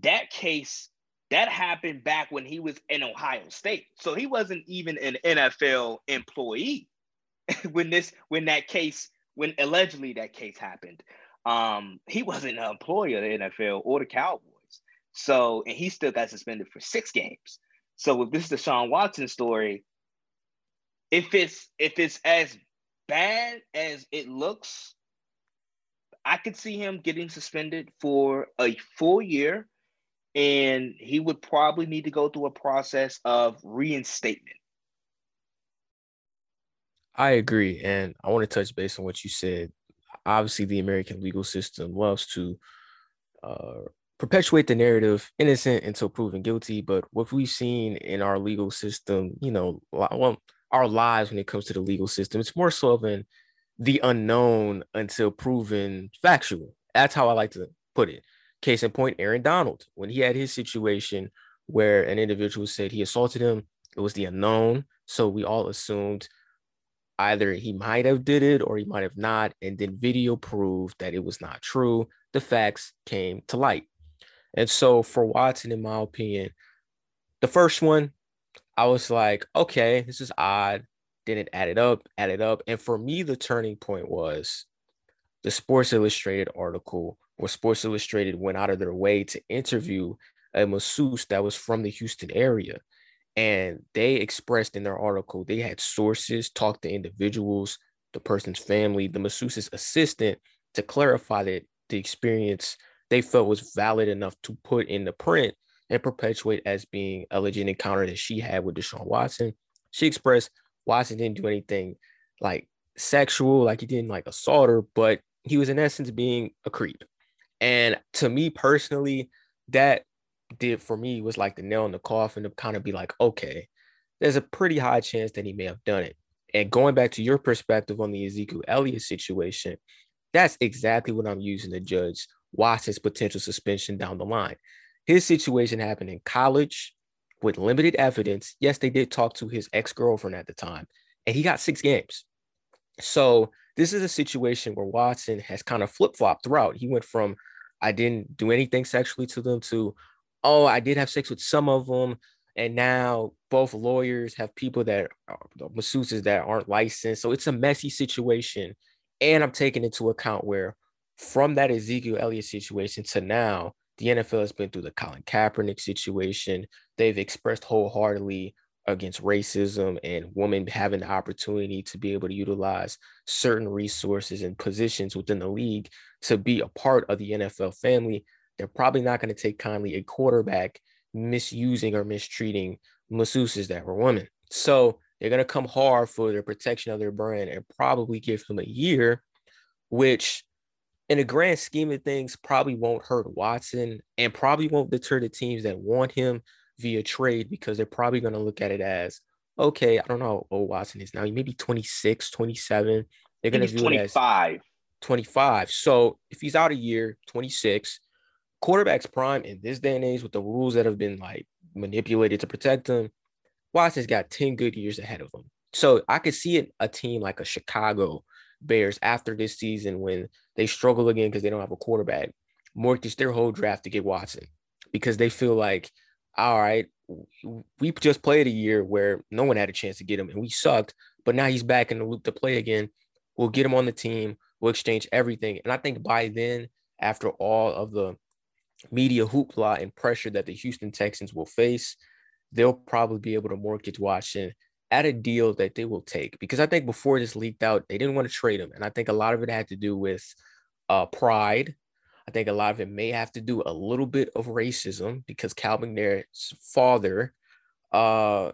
that case that happened back when he was in Ohio State. So he wasn't even an NFL employee [laughs] when this when that case when allegedly that case happened. Um he wasn't an employee of the NFL or the Cowboys. So and he still got suspended for six games. So with this Deshaun Watson story if it's if it's as bad as it looks, I could see him getting suspended for a full year, and he would probably need to go through a process of reinstatement. I agree, and I want to touch base on what you said. Obviously, the American legal system loves to uh, perpetuate the narrative innocent until proven guilty. But what we've seen in our legal system, you know, well, our lives when it comes to the legal system. It's more so than the unknown until proven factual. That's how I like to put it. Case in point, Aaron Donald, when he had his situation where an individual said he assaulted him, it was the unknown. So we all assumed either he might have did it or he might have not. And then video proved that it was not true. The facts came to light. And so for Watson, in my opinion, the first one, I was like, okay, this is odd. Then it added up, added up. And for me, the turning point was the Sports Illustrated article where Sports Illustrated went out of their way to interview a masseuse that was from the Houston area. And they expressed in their article, they had sources, talked to individuals, the person's family, the masseuse's assistant to clarify that the experience they felt was valid enough to put in the print and perpetuate as being a legit encounter that she had with Deshaun Watson. She expressed Watson didn't do anything like sexual, like he didn't like assault her, but he was in essence being a creep. And to me personally, that did for me was like the nail in the coffin to kind of be like, okay, there's a pretty high chance that he may have done it. And going back to your perspective on the Ezekiel Elliott situation, that's exactly what I'm using to judge Watson's potential suspension down the line. His situation happened in college with limited evidence. Yes, they did talk to his ex girlfriend at the time, and he got six games. So this is a situation where Watson has kind of flip flopped throughout. He went from I didn't do anything sexually to them to oh I did have sex with some of them, and now both lawyers have people that are masseuses that aren't licensed. So it's a messy situation, and I'm taking into account where from that Ezekiel Elliott situation to now the NFL has been through the Colin Kaepernick situation. They've expressed wholeheartedly against racism and women having the opportunity to be able to utilize certain resources and positions within the league to be a part of the NFL family. They're probably not going to take kindly a quarterback misusing or mistreating masseuses that were women. So they're going to come hard for their protection of their brand and probably give him a year, which in the grand scheme of things, probably won't hurt Watson and probably won't deter the teams that want him via trade because they're probably going to look at it as okay, I don't know how old Watson is now. He may be 26, 27. They're going to view 25. it as 25. So if he's out a year, 26, quarterback's prime in this day and age with the rules that have been like manipulated to protect him, Watson's got 10 good years ahead of him. So I could see it, a team like a Chicago Bears after this season when they struggle again because they don't have a quarterback, mortgage their whole draft to get Watson because they feel like, all right, we just played a year where no one had a chance to get him and we sucked, but now he's back in the loop to play again. We'll get him on the team. We'll exchange everything. And I think by then, after all of the media hoopla and pressure that the Houston Texans will face, they'll probably be able to mortgage Watson at a deal that they will take because I think before this leaked out, they didn't want to trade him. And I think a lot of it had to do with uh, pride. I think a lot of it may have to do a little bit of racism because Cal McNair's father, uh,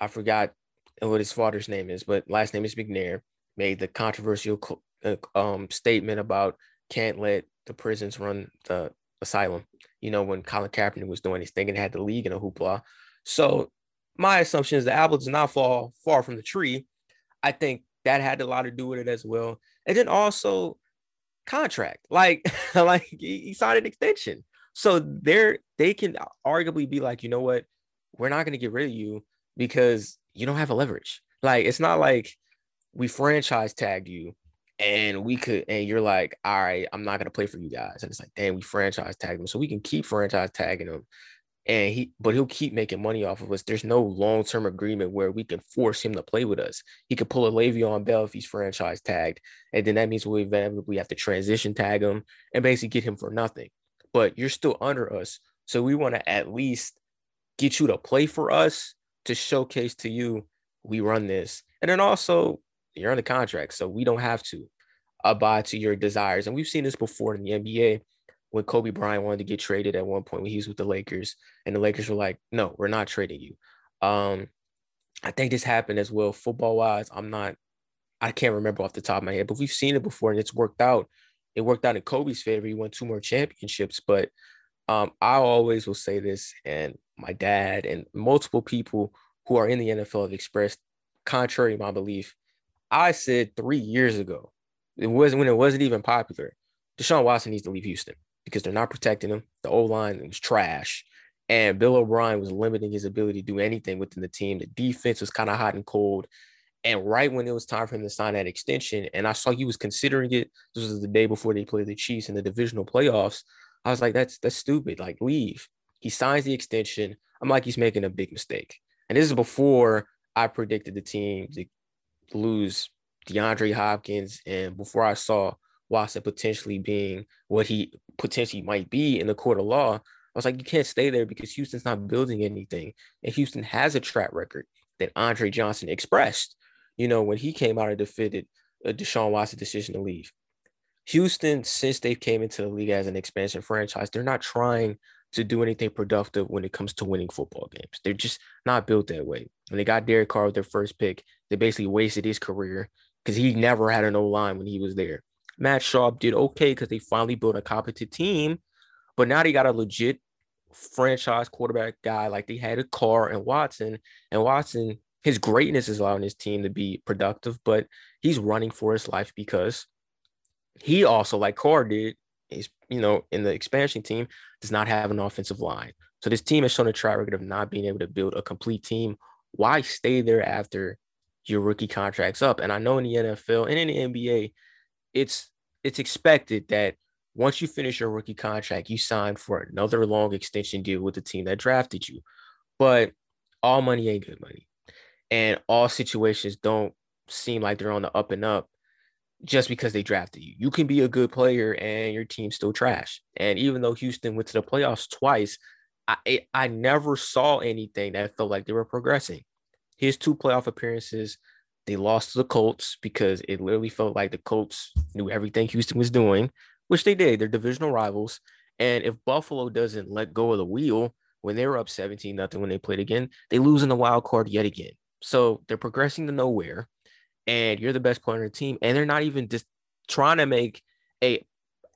I forgot what his father's name is, but last name is McNair, made the controversial uh, um, statement about can't let the prisons run the asylum. You know, when Colin Kaepernick was doing his thing and had the league in a hoopla. So my assumption is the apple does not fall far from the tree. I think that had a lot to do with it as well. And then also contract, [laughs] like like he signed an extension. So they're they can arguably be like, you know what, we're not gonna get rid of you because you don't have a leverage. Like it's not like we franchise tagged you and we could and you're like, all right, I'm not gonna play for you guys. And it's like, damn, we franchise tagged them. So we can keep franchise tagging them and he but he'll keep making money off of us. There's no long-term agreement where we can force him to play with us. He could pull a Le'Veon Bell if he's franchise tagged, and then that means we inevitably have to transition tag him and basically get him for nothing. But you're still under us, so we want to at least get you to play for us to showcase to you we run this, and then also you're the contract, so we don't have to abide to your desires. And we've seen this before in the NBA when Kobe Bryant wanted to get traded at one point when he was with the Lakers, and the Lakers were like, "No, we're not trading you." Um, I think this happened as well, football wise. I'm not, I can't remember off the top of my head, but we've seen it before, and it's worked out. It worked out in Kobe's favor. He won two more championships, but um, I always will say this, and my dad and multiple people who are in the NFL have expressed contrary to my belief. I said three years ago, it wasn't when it wasn't even popular. Deshaun Watson needs to leave Houston because they're not protecting him. The O line was trash. And Bill O'Brien was limiting his ability to do anything within the team. The defense was kind of hot and cold. And right when it was time for him to sign that extension, and I saw he was considering it, this was the day before they played the Chiefs in the divisional playoffs. I was like, that's that's stupid. Like, leave. He signs the extension. I'm like, he's making a big mistake. And this is before I predicted the team to lose DeAndre Hopkins and before I saw Watson potentially being what he potentially might be in the court of law. I was like, you can't stay there because Houston's not building anything. And Houston has a track record that Andre Johnson expressed, you know, when he came out and defended a Deshaun Watson's decision to leave. Houston, since they came into the league as an expansion franchise, they're not trying to do anything productive when it comes to winning football games. They're just not built that way. When they got Derek Carr with their first pick, they basically wasted his career because he never had an O line when he was there. Matt Schaub did okay because they finally built a competent team, but now they got a legit franchise quarterback guy like they had a Carr and Watson. And Watson, his greatness is allowing his team to be productive, but he's running for his life because he also, like Carr did, is you know in the expansion team does not have an offensive line. So this team has shown a track record of not being able to build a complete team. Why stay there after your rookie contract's up? And I know in the NFL and in the NBA, it's it's expected that once you finish your rookie contract, you sign for another long extension deal with the team that drafted you. But all money ain't good money. And all situations don't seem like they're on the up and up just because they drafted you. You can be a good player and your team's still trash. And even though Houston went to the playoffs twice, I I never saw anything that felt like they were progressing. His two playoff appearances they lost to the Colts because it literally felt like the Colts knew everything Houston was doing, which they did. They're divisional rivals. And if Buffalo doesn't let go of the wheel when they were up 17 nothing when they played again, they lose in the wild card yet again. So they're progressing to nowhere. And you're the best player on the team. And they're not even just trying to make a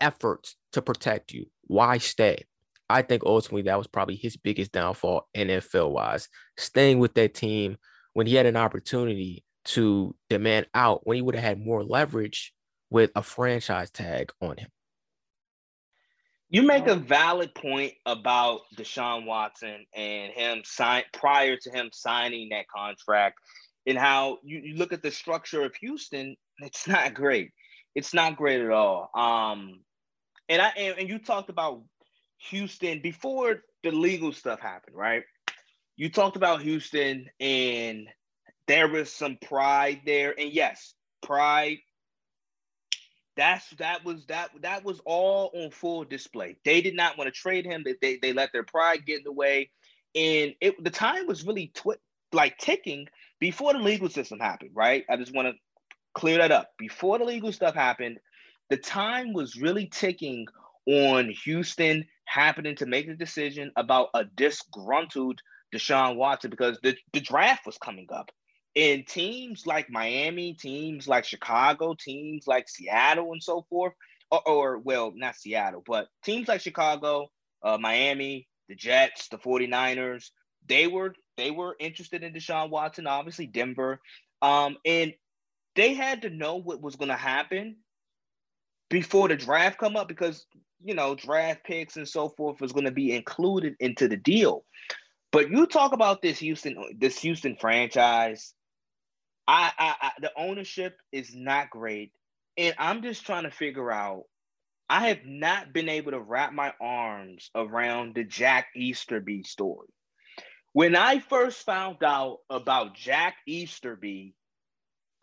effort to protect you. Why stay? I think ultimately that was probably his biggest downfall NFL wise. Staying with that team when he had an opportunity to demand out, when he would have had more leverage with a franchise tag on him. You make a valid point about Deshaun Watson and him sign prior to him signing that contract, and how you, you look at the structure of Houston. It's not great. It's not great at all. Um, and I and, and you talked about Houston before the legal stuff happened, right? You talked about Houston and there was some pride there. And yes, pride that's that was that that was all on full display. They did not want to trade him. They, they, they let their pride get in the way. And it the time was really twi- like ticking before the legal system happened, right? I just want to clear that up. Before the legal stuff happened, the time was really ticking on Houston happening to make the decision about a disgruntled Deshaun Watson because the, the draft was coming up. And teams like Miami, teams like Chicago, teams like Seattle, and so forth, or, or well, not Seattle, but teams like Chicago, uh, Miami, the Jets, the 49ers, they were they were interested in Deshaun Watson, obviously Denver. Um, and they had to know what was going to happen before the draft come up because you know draft picks and so forth was going to be included into the deal. But you talk about this Houston this Houston franchise. I, I, I the ownership is not great, and I'm just trying to figure out. I have not been able to wrap my arms around the Jack Easterby story. When I first found out about Jack Easterby,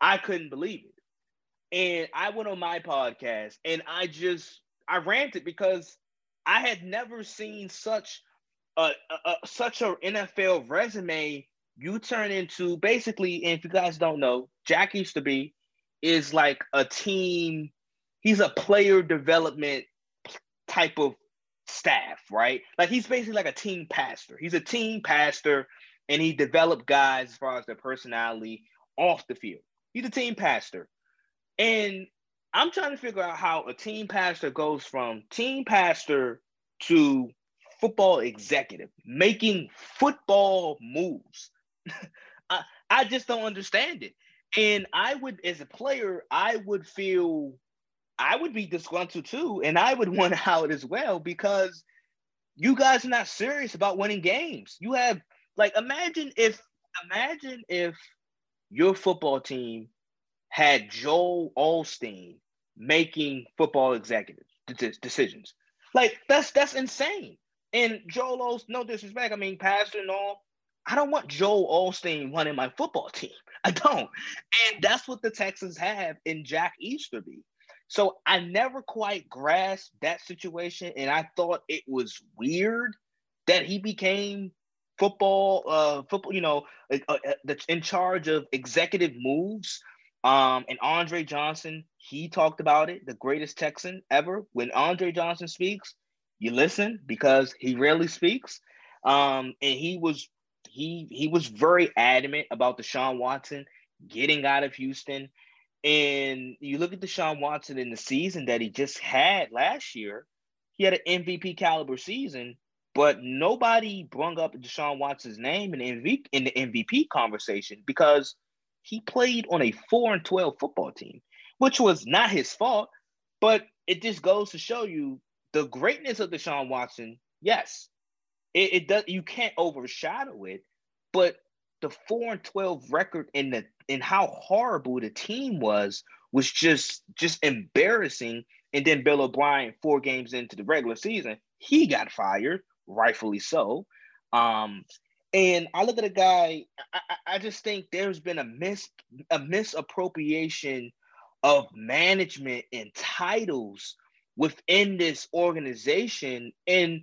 I couldn't believe it. And I went on my podcast and I just I ranted because I had never seen such a, a, a such an NFL resume you turn into basically, and if you guys don't know, Jack used to be is like a team, he's a player development type of staff, right? Like he's basically like a team pastor. He's a team pastor and he developed guys as far as their personality off the field. He's a team pastor. And I'm trying to figure out how a team pastor goes from team pastor to football executive, making football moves. [laughs] I, I just don't understand it. And I would, as a player, I would feel, I would be disgruntled too. And I would [laughs] want out as well because you guys are not serious about winning games. You have, like, imagine if, imagine if your football team had Joel Osteen making football executive decisions. Like that's that's insane. And Joel Osteen, no disrespect, I mean pastor and all. I don't want Joel Osteen running my football team. [laughs] I don't. And that's what the Texans have in Jack Easterby. So I never quite grasped that situation, and I thought it was weird that he became football, uh, football, you know, uh, uh, in charge of executive moves um, and Andre Johnson, he talked about it, the greatest Texan ever. When Andre Johnson speaks, you listen because he rarely speaks. Um, and he was he he was very adamant about Deshaun Watson getting out of Houston. And you look at Deshaun Watson in the season that he just had last year, he had an MVP caliber season, but nobody brung up Deshaun Watson's name in the MVP conversation because he played on a 4 and 12 football team, which was not his fault, but it just goes to show you the greatness of Deshaun Watson. Yes, it, it does you can't overshadow it, but the 4 and 12 record and the and how horrible the team was was just just embarrassing. And then Bill O'Brien, four games into the regular season, he got fired, rightfully so. Um, and I look at a guy, I, I just think there's been a mis a misappropriation of management and titles within this organization. And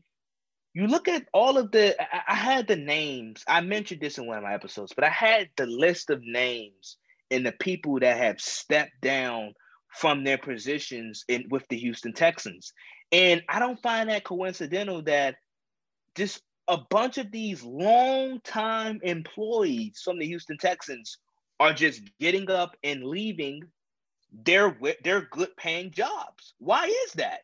you look at all of the I, I had the names. I mentioned this in one of my episodes, but I had the list of names and the people that have stepped down from their positions in with the Houston Texans. And I don't find that coincidental that this a bunch of these long-time employees from the Houston Texans are just getting up and leaving their their good paying jobs. Why is that?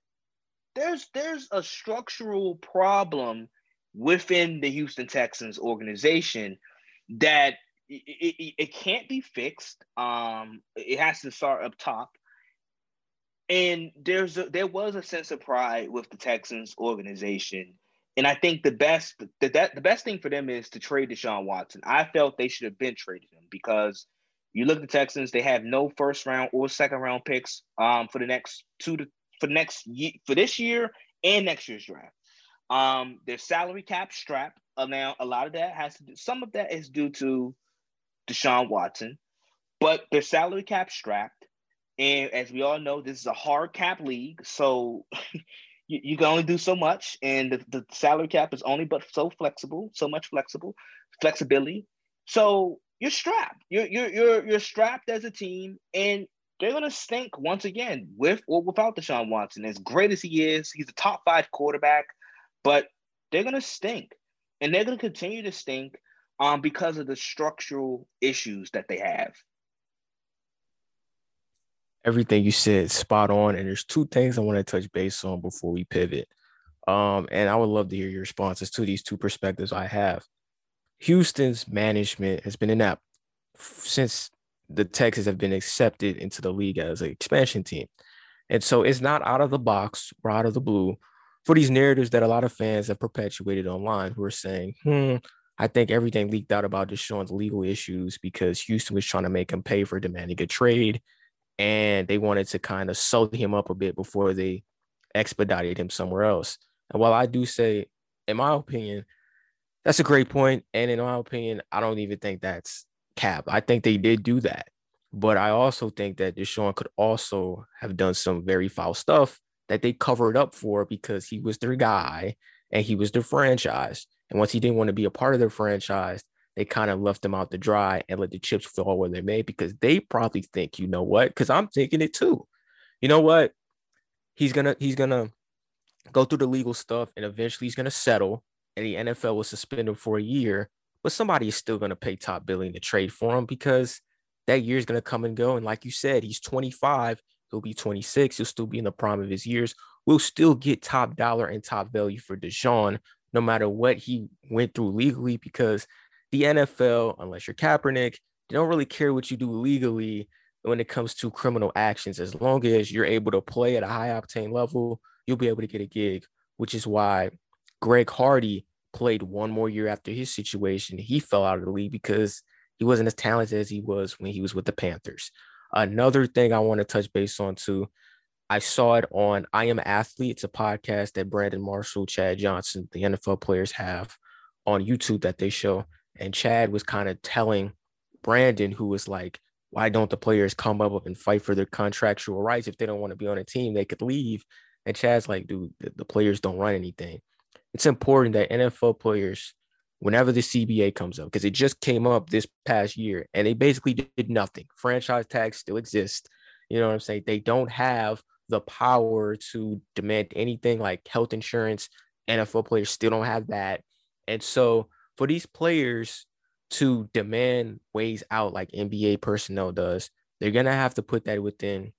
There's there's a structural problem within the Houston Texans organization that it, it, it can't be fixed. Um, it has to start up top. And there's a, there was a sense of pride with the Texans organization. And I think the best the, that the best thing for them is to trade Deshaun Watson. I felt they should have been traded him because you look at the Texans, they have no first round or second round picks um, for the next two to for next year for this year and next year's draft. Um, their salary cap strap. Uh, now, a lot of that has to do, some of that is due to Deshaun Watson, but their salary cap strapped. And as we all know, this is a hard cap league. So [laughs] you, you, can only do so much. And the, the salary cap is only but so flexible, so much flexible, flexibility. So you're strapped. You're you're you're you're strapped as a team, and they're gonna stink once again with or without Deshaun Watson. As great as he is, he's a top five quarterback, but they're gonna stink, and they're gonna continue to stink um, because of the structural issues that they have. Everything you said spot on, and there's two things I want to touch base on before we pivot. Um, and I would love to hear your responses to these two perspectives I have. Houston's management has been inept since the Texans have been accepted into the league as an expansion team. And so it's not out of the box or out of the blue for these narratives that a lot of fans have perpetuated online who are saying, hmm, I think everything leaked out about Deshaun's legal issues because Houston was trying to make him pay for demanding a trade. And they wanted to kind of sew him up a bit before they expedited him somewhere else. And while I do say, in my opinion, that's a great point. And in my opinion, I don't even think that's cap. I think they did do that. But I also think that Deshaun could also have done some very foul stuff that they covered up for because he was their guy and he was their franchise. And once he didn't want to be a part of their franchise, they kind of left him out to dry and let the chips fall where they may because they probably think, you know what? Because I'm thinking it too. You know what? He's gonna he's gonna go through the legal stuff and eventually he's gonna settle and the NFL will suspend him for a year, but somebody is still going to pay top billing to trade for him because that year is going to come and go. And like you said, he's 25, he'll be 26, he'll still be in the prime of his years. We'll still get top dollar and top value for Deshaun, no matter what he went through legally, because the NFL, unless you're Kaepernick, they don't really care what you do legally when it comes to criminal actions. As long as you're able to play at a high octane level, you'll be able to get a gig, which is why Greg Hardy played one more year after his situation. He fell out of the league because he wasn't as talented as he was when he was with the Panthers. Another thing I want to touch base on too, I saw it on I Am Athlete. It's a podcast that Brandon Marshall, Chad Johnson, the NFL players have on YouTube that they show. And Chad was kind of telling Brandon, who was like, why don't the players come up and fight for their contractual rights? If they don't want to be on a team, they could leave. And Chad's like, dude, the, the players don't run anything it's important that NFL players, whenever the CBA comes up, because it just came up this past year and they basically did nothing. Franchise tags still exist. You know what I'm saying? They don't have the power to demand anything like health insurance. NFL players still don't have that. And so for these players to demand ways out like NBA personnel does, they're going to have to put that within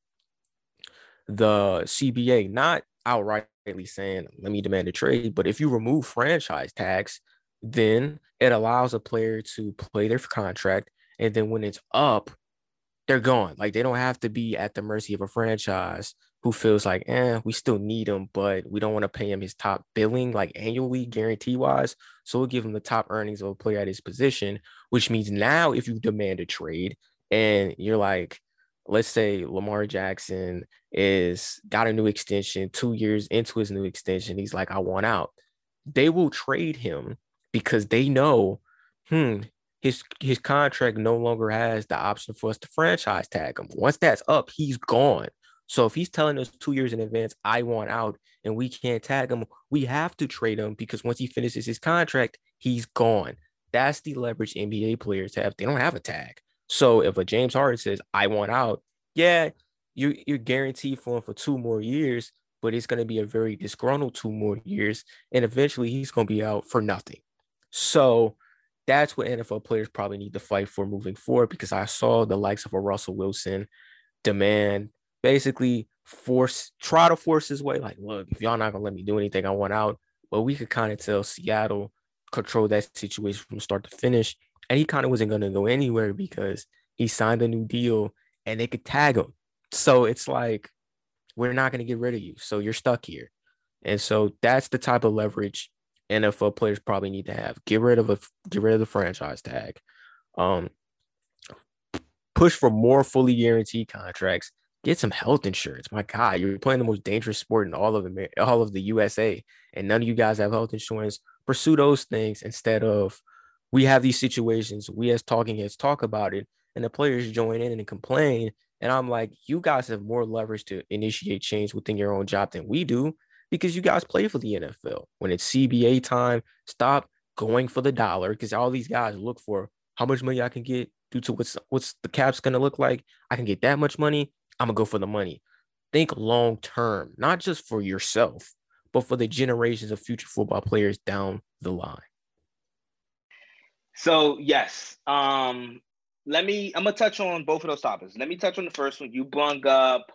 the CBA, not outright saying, let me demand a trade. But if you remove franchise tags, then it allows a player to play their contract. And then when it's up, they're gone. Like they don't have to be at the mercy of a franchise who feels like, eh, we still need him, but we don't want to pay him his top billing, like annually, guarantee wise. So we'll give him the top earnings of a player at his position, which means now if you demand a trade and you're like, let's say Lamar Jackson is got a new extension, two years into his new extension, he's like, I want out. They will trade him because they know, hmm, his his contract no longer has the option for us to franchise tag him. Once that's up, he's gone. So if he's telling us two years in advance, I want out, and we can't tag him, we have to trade him because once he finishes his contract, he's gone. That's the leverage NBA players have. They don't have a tag. So if a James Harden says, I want out, yeah, you you're guaranteed for him for two more years, but it's going to be a very disgruntled two more years. And eventually he's going to be out for nothing. So that's what NFL players probably need to fight for moving forward because I saw the likes of a Russell Wilson demand basically force try to force his way. Like, look, if y'all not gonna let me do anything, I want out. But we could kind of tell Seattle control that situation from start to finish. And he kind of wasn't gonna go anywhere because he signed a new deal and they could tag him. So it's like, we're not gonna get rid of you. So you're stuck here. And so that's the type of leverage NFL players probably need to have. Get rid of a get rid of the franchise tag. Um, push for more fully guaranteed contracts. Get some health insurance. My God, you're playing the most dangerous sport in all of America, all of the USA, and none of you guys have health insurance. Pursue those things instead of we have these situations. We as talking heads talk about it, and the players join in and complain. And I'm like, you guys have more leverage to initiate change within your own job than we do because you guys play for the NFL. When it's CBA time, stop going for the dollar because all these guys look for how much money I can get due to what's what's the cap's gonna look like. I can get that much money. I'm gonna go for the money. Think long term, not just for yourself, but for the generations of future football players down the line. So yes, um, let me. I'm gonna touch on both of those topics. Let me touch on the first one. You brung up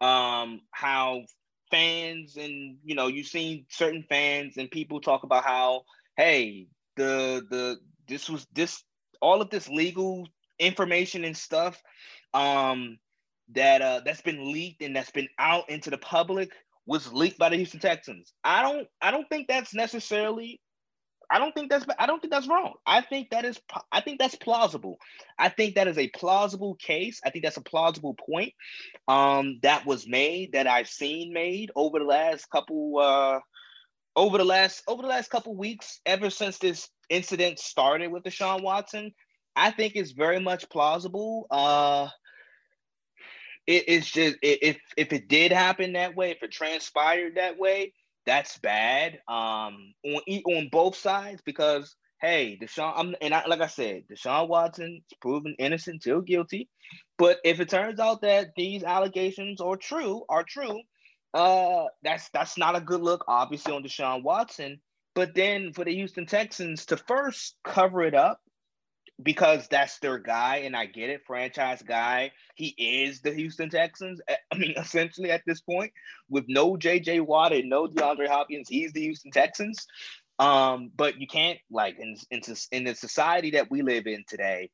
um, how fans and you know you've seen certain fans and people talk about how hey the the this was this all of this legal information and stuff um that uh that's been leaked and that's been out into the public was leaked by the Houston Texans. I don't I don't think that's necessarily I don't think that's I don't think that's wrong. I think that is I think that's plausible. I think that is a plausible case. I think that's a plausible point um, that was made that I've seen made over the last couple uh, over the last over the last couple weeks ever since this incident started with Deshaun Watson. I think it's very much plausible. Uh, it, it's just if if it did happen that way, if it transpired that way, that's bad um, on on both sides because hey, Deshaun, I'm, and I, like I said, Deshaun Watson is proven innocent till guilty. But if it turns out that these allegations are true, are true, uh, that's that's not a good look, obviously, on Deshaun Watson. But then for the Houston Texans to first cover it up because that's their guy, and I get it, franchise guy. He is the Houston Texans. Eh, I mean, [laughs] essentially at this point, with no JJ Watt and no DeAndre Hopkins, he's the Houston Texans. Um, but you can't like in in, in the society that we live in today,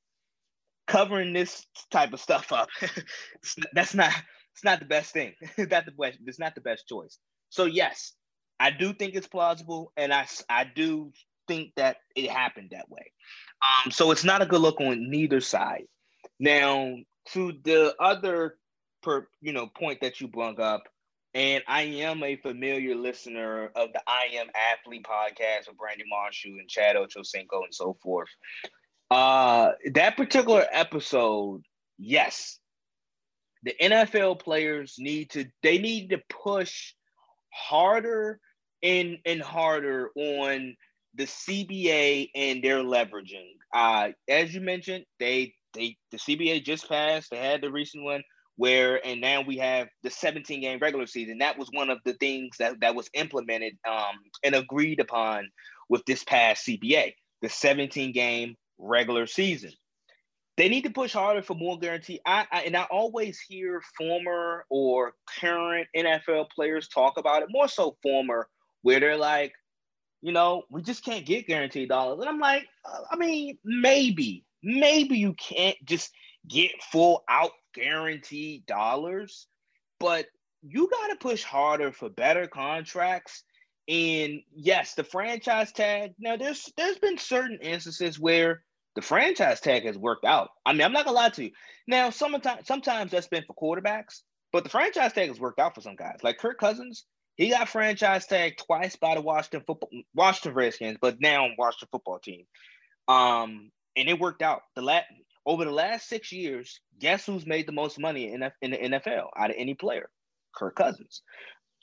covering this type of stuff up. [laughs] that's not it's not the best thing. [laughs] that's the best. It's not the best choice. So yes, I do think it's plausible, and I I do think that it happened that way. Um, so it's not a good look on neither side. Now, to the other per you know point that you brought up, and I am a familiar listener of the I Am Athlete podcast with Brandon Marshall and Chad Ochocinco and so forth. Uh, that particular episode, yes, the NFL players need to they need to push harder and and harder on the CBA and their leveraging. Uh, as you mentioned, they they the CBA just passed. They had the recent one where, and now we have the 17 game regular season. That was one of the things that that was implemented um, and agreed upon with this past CBA, the 17 game regular season. They need to push harder for more guarantee. I, I and I always hear former or current NFL players talk about it, more so former, where they're like, you know, we just can't get guaranteed dollars. And I'm like, uh, I mean, maybe, maybe you can't just get full out guaranteed dollars, but you got to push harder for better contracts. And yes, the franchise tag. Now, there's there's been certain instances where the franchise tag has worked out. I mean, I'm not gonna lie to you. Now, sometimes sometimes that's been for quarterbacks, but the franchise tag has worked out for some guys. Like Kirk Cousins, he got franchise tagged twice by the Washington football Washington Redskins, but now on Washington football team. Um, and it worked out. The last over the last six years, guess who's made the most money in, in the NFL out of any player? Kirk Cousins.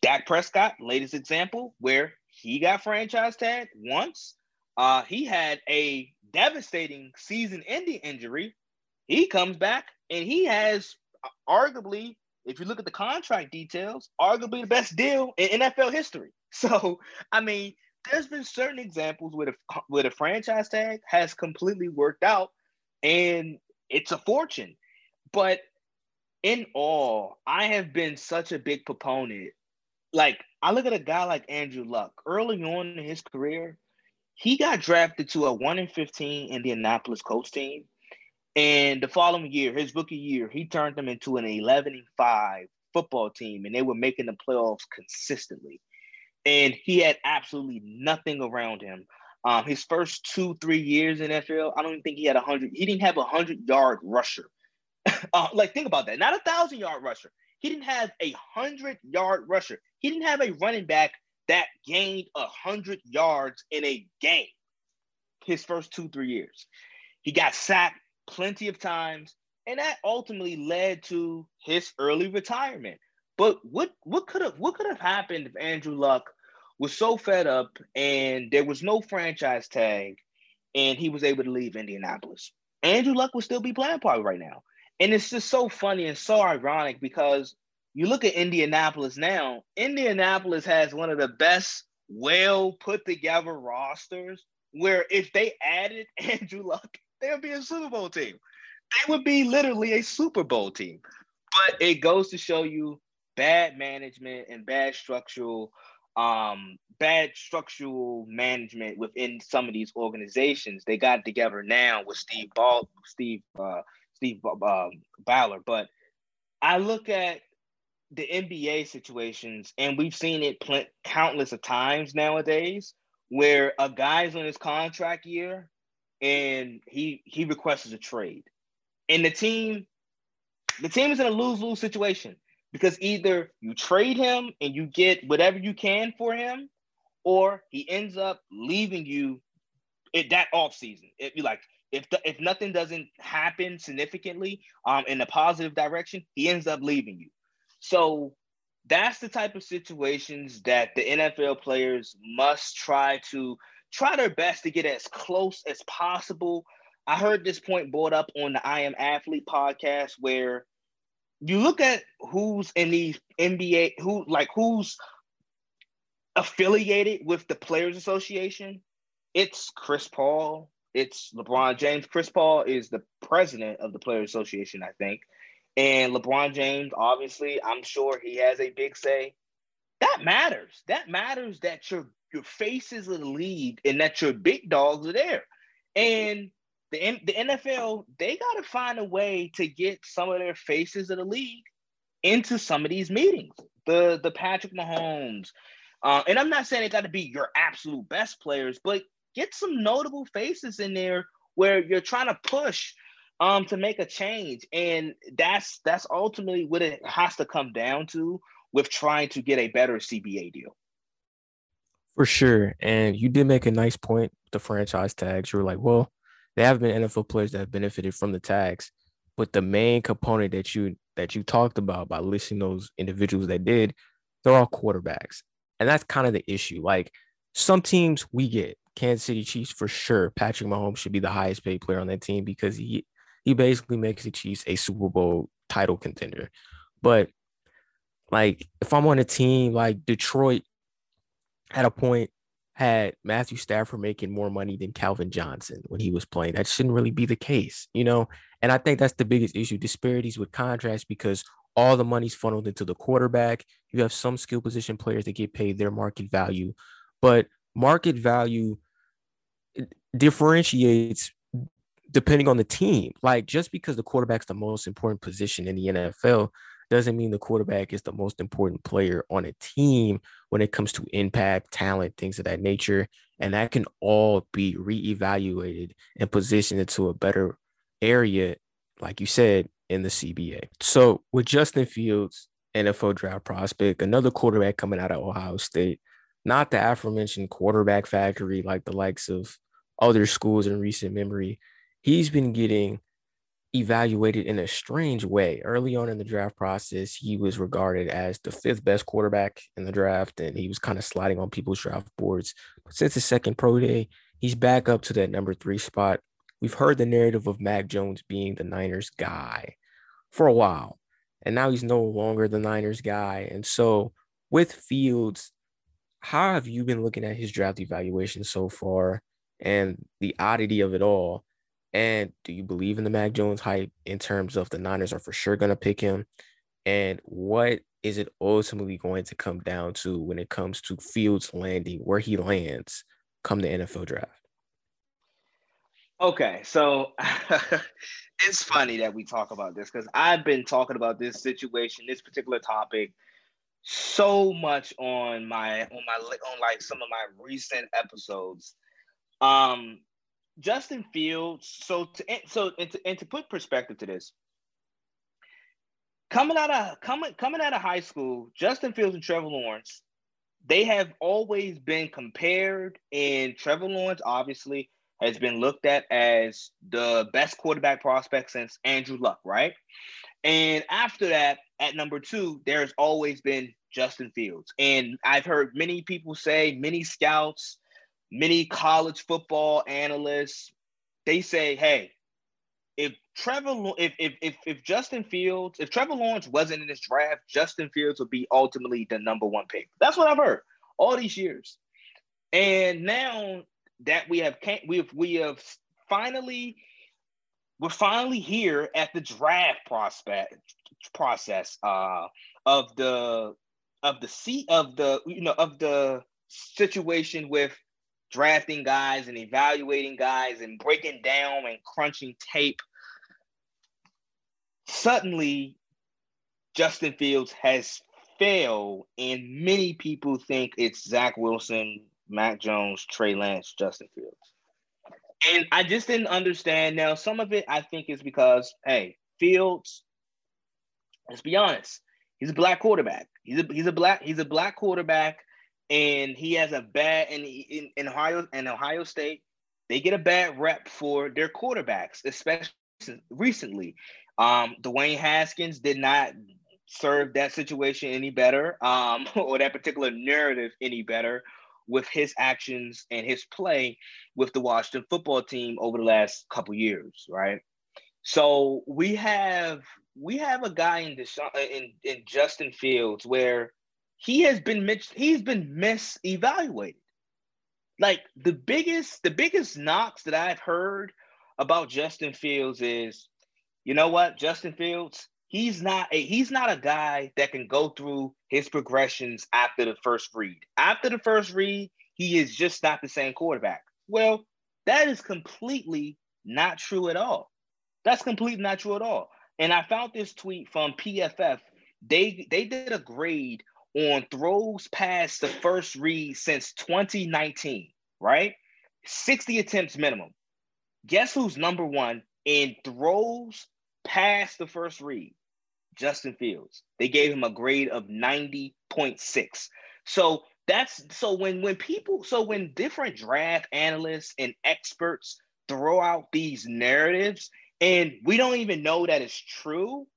Dak Prescott, latest example, where he got franchise tagged once. Uh, he had a devastating season-ending injury. He comes back and he has arguably if you look at the contract details, arguably the best deal in NFL history. [laughs] So, I mean, there's been certain examples where the where the franchise tag has completely worked out, and it's a fortune. But in all, I have been such a big proponent. Like, I look at a guy like Andrew Luck early on in his career, he got drafted to a 1 in 15 Indianapolis Colts team. And the following year, his rookie year, he turned them into an 11 and 5 football team, and they were making the playoffs consistently. And he had absolutely nothing around him. Um, his first two, three years in NFL, I don't even think he had a hundred. He didn't have a hundred yard rusher. [laughs] uh, like think about that. Not a thousand yard rusher. He didn't have a hundred yard rusher. He didn't have a running back that gained a hundred yards in a game. His first two, three years, he got sacked plenty of times, and that ultimately led to his early retirement. But what what could have what could have happened if Andrew Luck was so fed up and there was no franchise tag and he was able to leave Indianapolis. Andrew Luck would still be playing probably right now. And it's just so funny and so ironic because you look at Indianapolis now, Indianapolis has one of the best, well put together rosters where if they added [laughs] Andrew Luck, they would be a Super Bowl team. They would be literally a Super Bowl team. But it goes to show you bad management and bad structural um, bad structural management within some of these organizations. They got together now with Steve Ball, Steve, uh, Steve uh, Ballmer. But I look at the NBA situations, and we've seen it pl- countless of times nowadays, where a guy's on his contract year, and he he requests a trade, and the team, the team is in a lose lose situation because either you trade him and you get whatever you can for him, or he ends up leaving you at that off season. If you like, if the, if nothing doesn't happen significantly um, in a positive direction, he ends up leaving you. So that's the type of situations that the NFL players must try to try their best to get as close as possible. I heard this point brought up on the I Am Athlete podcast where you look at who's in the NBA, who like who's affiliated with the Players Association. It's Chris Paul. It's LeBron James. Chris Paul is the president of the Players Association, I think. And LeBron James, obviously, I'm sure he has a big say. That matters. That matters that your your faces of the league and that your big dogs are there. And the, the NFL, they got to find a way to get some of their faces of the league into some of these meetings. The the Patrick Mahomes, uh, and I'm not saying it got to be your absolute best players, but get some notable faces in there where you're trying to push um, to make a change, and that's that's ultimately what it has to come down to with trying to get a better CBA deal. For sure, and you did make a nice point. The franchise tags, you were like, well there have been NFL players that have benefited from the tags, but the main component that you that you talked about by listing those individuals that did, they're all quarterbacks, and that's kind of the issue. Like some teams we get Kansas City Chiefs for sure. Patrick Mahomes should be the highest paid player on that team because he he basically makes the Chiefs a Super Bowl title contender. But like if I'm on a team like Detroit, at a point had Matthew Stafford making more money than Calvin Johnson when he was playing. That shouldn't really be the case, you know? And I think that's the biggest issue disparities with contracts because all the money's funneled into the quarterback. You have some skill position players that get paid their market value, but market value differentiates depending on the team. Like just because the quarterback's the most important position in the NFL doesn't mean the quarterback is the most important player on a team when it comes to impact, talent, things of that nature. And that can all be reevaluated and positioned into a better area, like you said, in the CBA. So with Justin Fields, NFL draft prospect, another quarterback coming out of Ohio State, not the aforementioned quarterback factory like the likes of other schools in recent memory. He's been getting evaluated in a strange way. Early on in the draft process, he was regarded as the fifth best quarterback in the draft, and he was kind of sliding on people's draft boards. But since his second pro day, he's back up to that number three spot. We've heard the narrative of Mac Jones being the Niners guy for a while, and now he's no longer the Niners guy. And so, with Fields, how have you been looking at his draft evaluation so far and the oddity of it all? And do you believe in the Mac Jones hype in terms of the Niners are for sure going to pick him? And what is it ultimately going to come down to when it comes to Fields landing, where he lands come the NFL draft? Okay, so [laughs] it's funny that we talk about this because I've been talking about this situation, this particular topic, so much on my on my on like some of my recent episodes. Um, Justin Fields. So to so and to, and to put perspective to this, coming out of coming coming out of high school, Justin Fields and Trevor Lawrence, they have always been compared, and Trevor Lawrence obviously has been looked at as the best quarterback prospect since Andrew Luck, right? And after that, at number two, there's always been Justin Fields. And I've heard many people say, many scouts, many college football analysts, they say, hey, if Trevor, if, if if if Justin Fields, if Trevor Lawrence wasn't in this draft, Justin Fields would be ultimately the number one pick. That's what I've heard all these years. And now that we have we have we have finally we're finally here at the draft prospect process uh, of the of the seat of the you know of the situation with drafting guys and evaluating guys and breaking down and crunching tape suddenly Justin Fields has failed and many people think it's Zach Wilson Mac Jones, Trey Lance, Justin Fields. And I just didn't understand. Now, some of it I think is because, hey, Fields, let's be honest, he's a black quarterback. He's a he's a black he's a black quarterback, and he has a bad and in, in Ohio in Ohio State, they get a bad rep for their quarterbacks, especially recently. Um, Dwayne Haskins did not serve that situation any better, um, [laughs] or that particular narrative any better with his actions and his play with the Washington football team over the last couple years, right? So we have we have a guy in in in Justin Fields where he has been he's been misevaluated. Like the biggest the biggest knocks that I've heard about Justin Fields is, you know what, Justin Fields, he's not a he's not a guy that can go through his progressions after the first read. After the first read, he is just not the same quarterback. Well, that is completely not true at all. That's completely not true at all. And I found this tweet from PFF. They they did a grade on throws past the first read since 2019, right? 60 attempts minimum. Guess who's number one in throws past the first read? Justin Fields. They gave him a grade of 90.6. So that's so when when people so when different draft analysts and experts throw out these narratives and we don't even know that it's true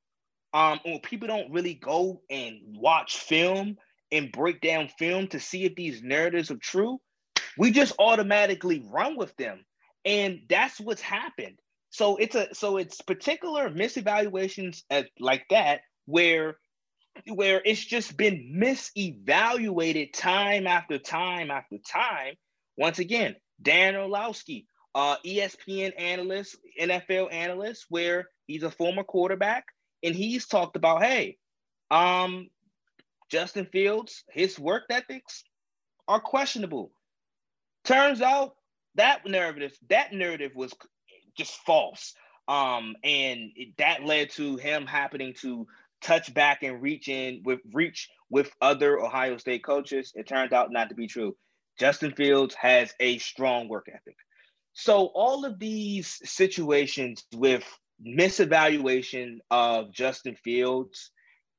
um or people don't really go and watch film and break down film to see if these narratives are true we just automatically run with them. And that's what's happened. So it's a so it's particular misevaluations at, like that where where it's just been misevaluated time after time after time. Once again, Dan Orlovsky, uh, ESPN analyst, NFL analyst, where he's a former quarterback, and he's talked about, hey, um, Justin Fields, his work ethics are questionable. Turns out that narrative, that narrative was just false. Um, and it, that led to him happening to touch back and reach in with reach with other Ohio State coaches. It turned out not to be true. Justin Fields has a strong work ethic. So all of these situations with misevaluation of Justin Fields,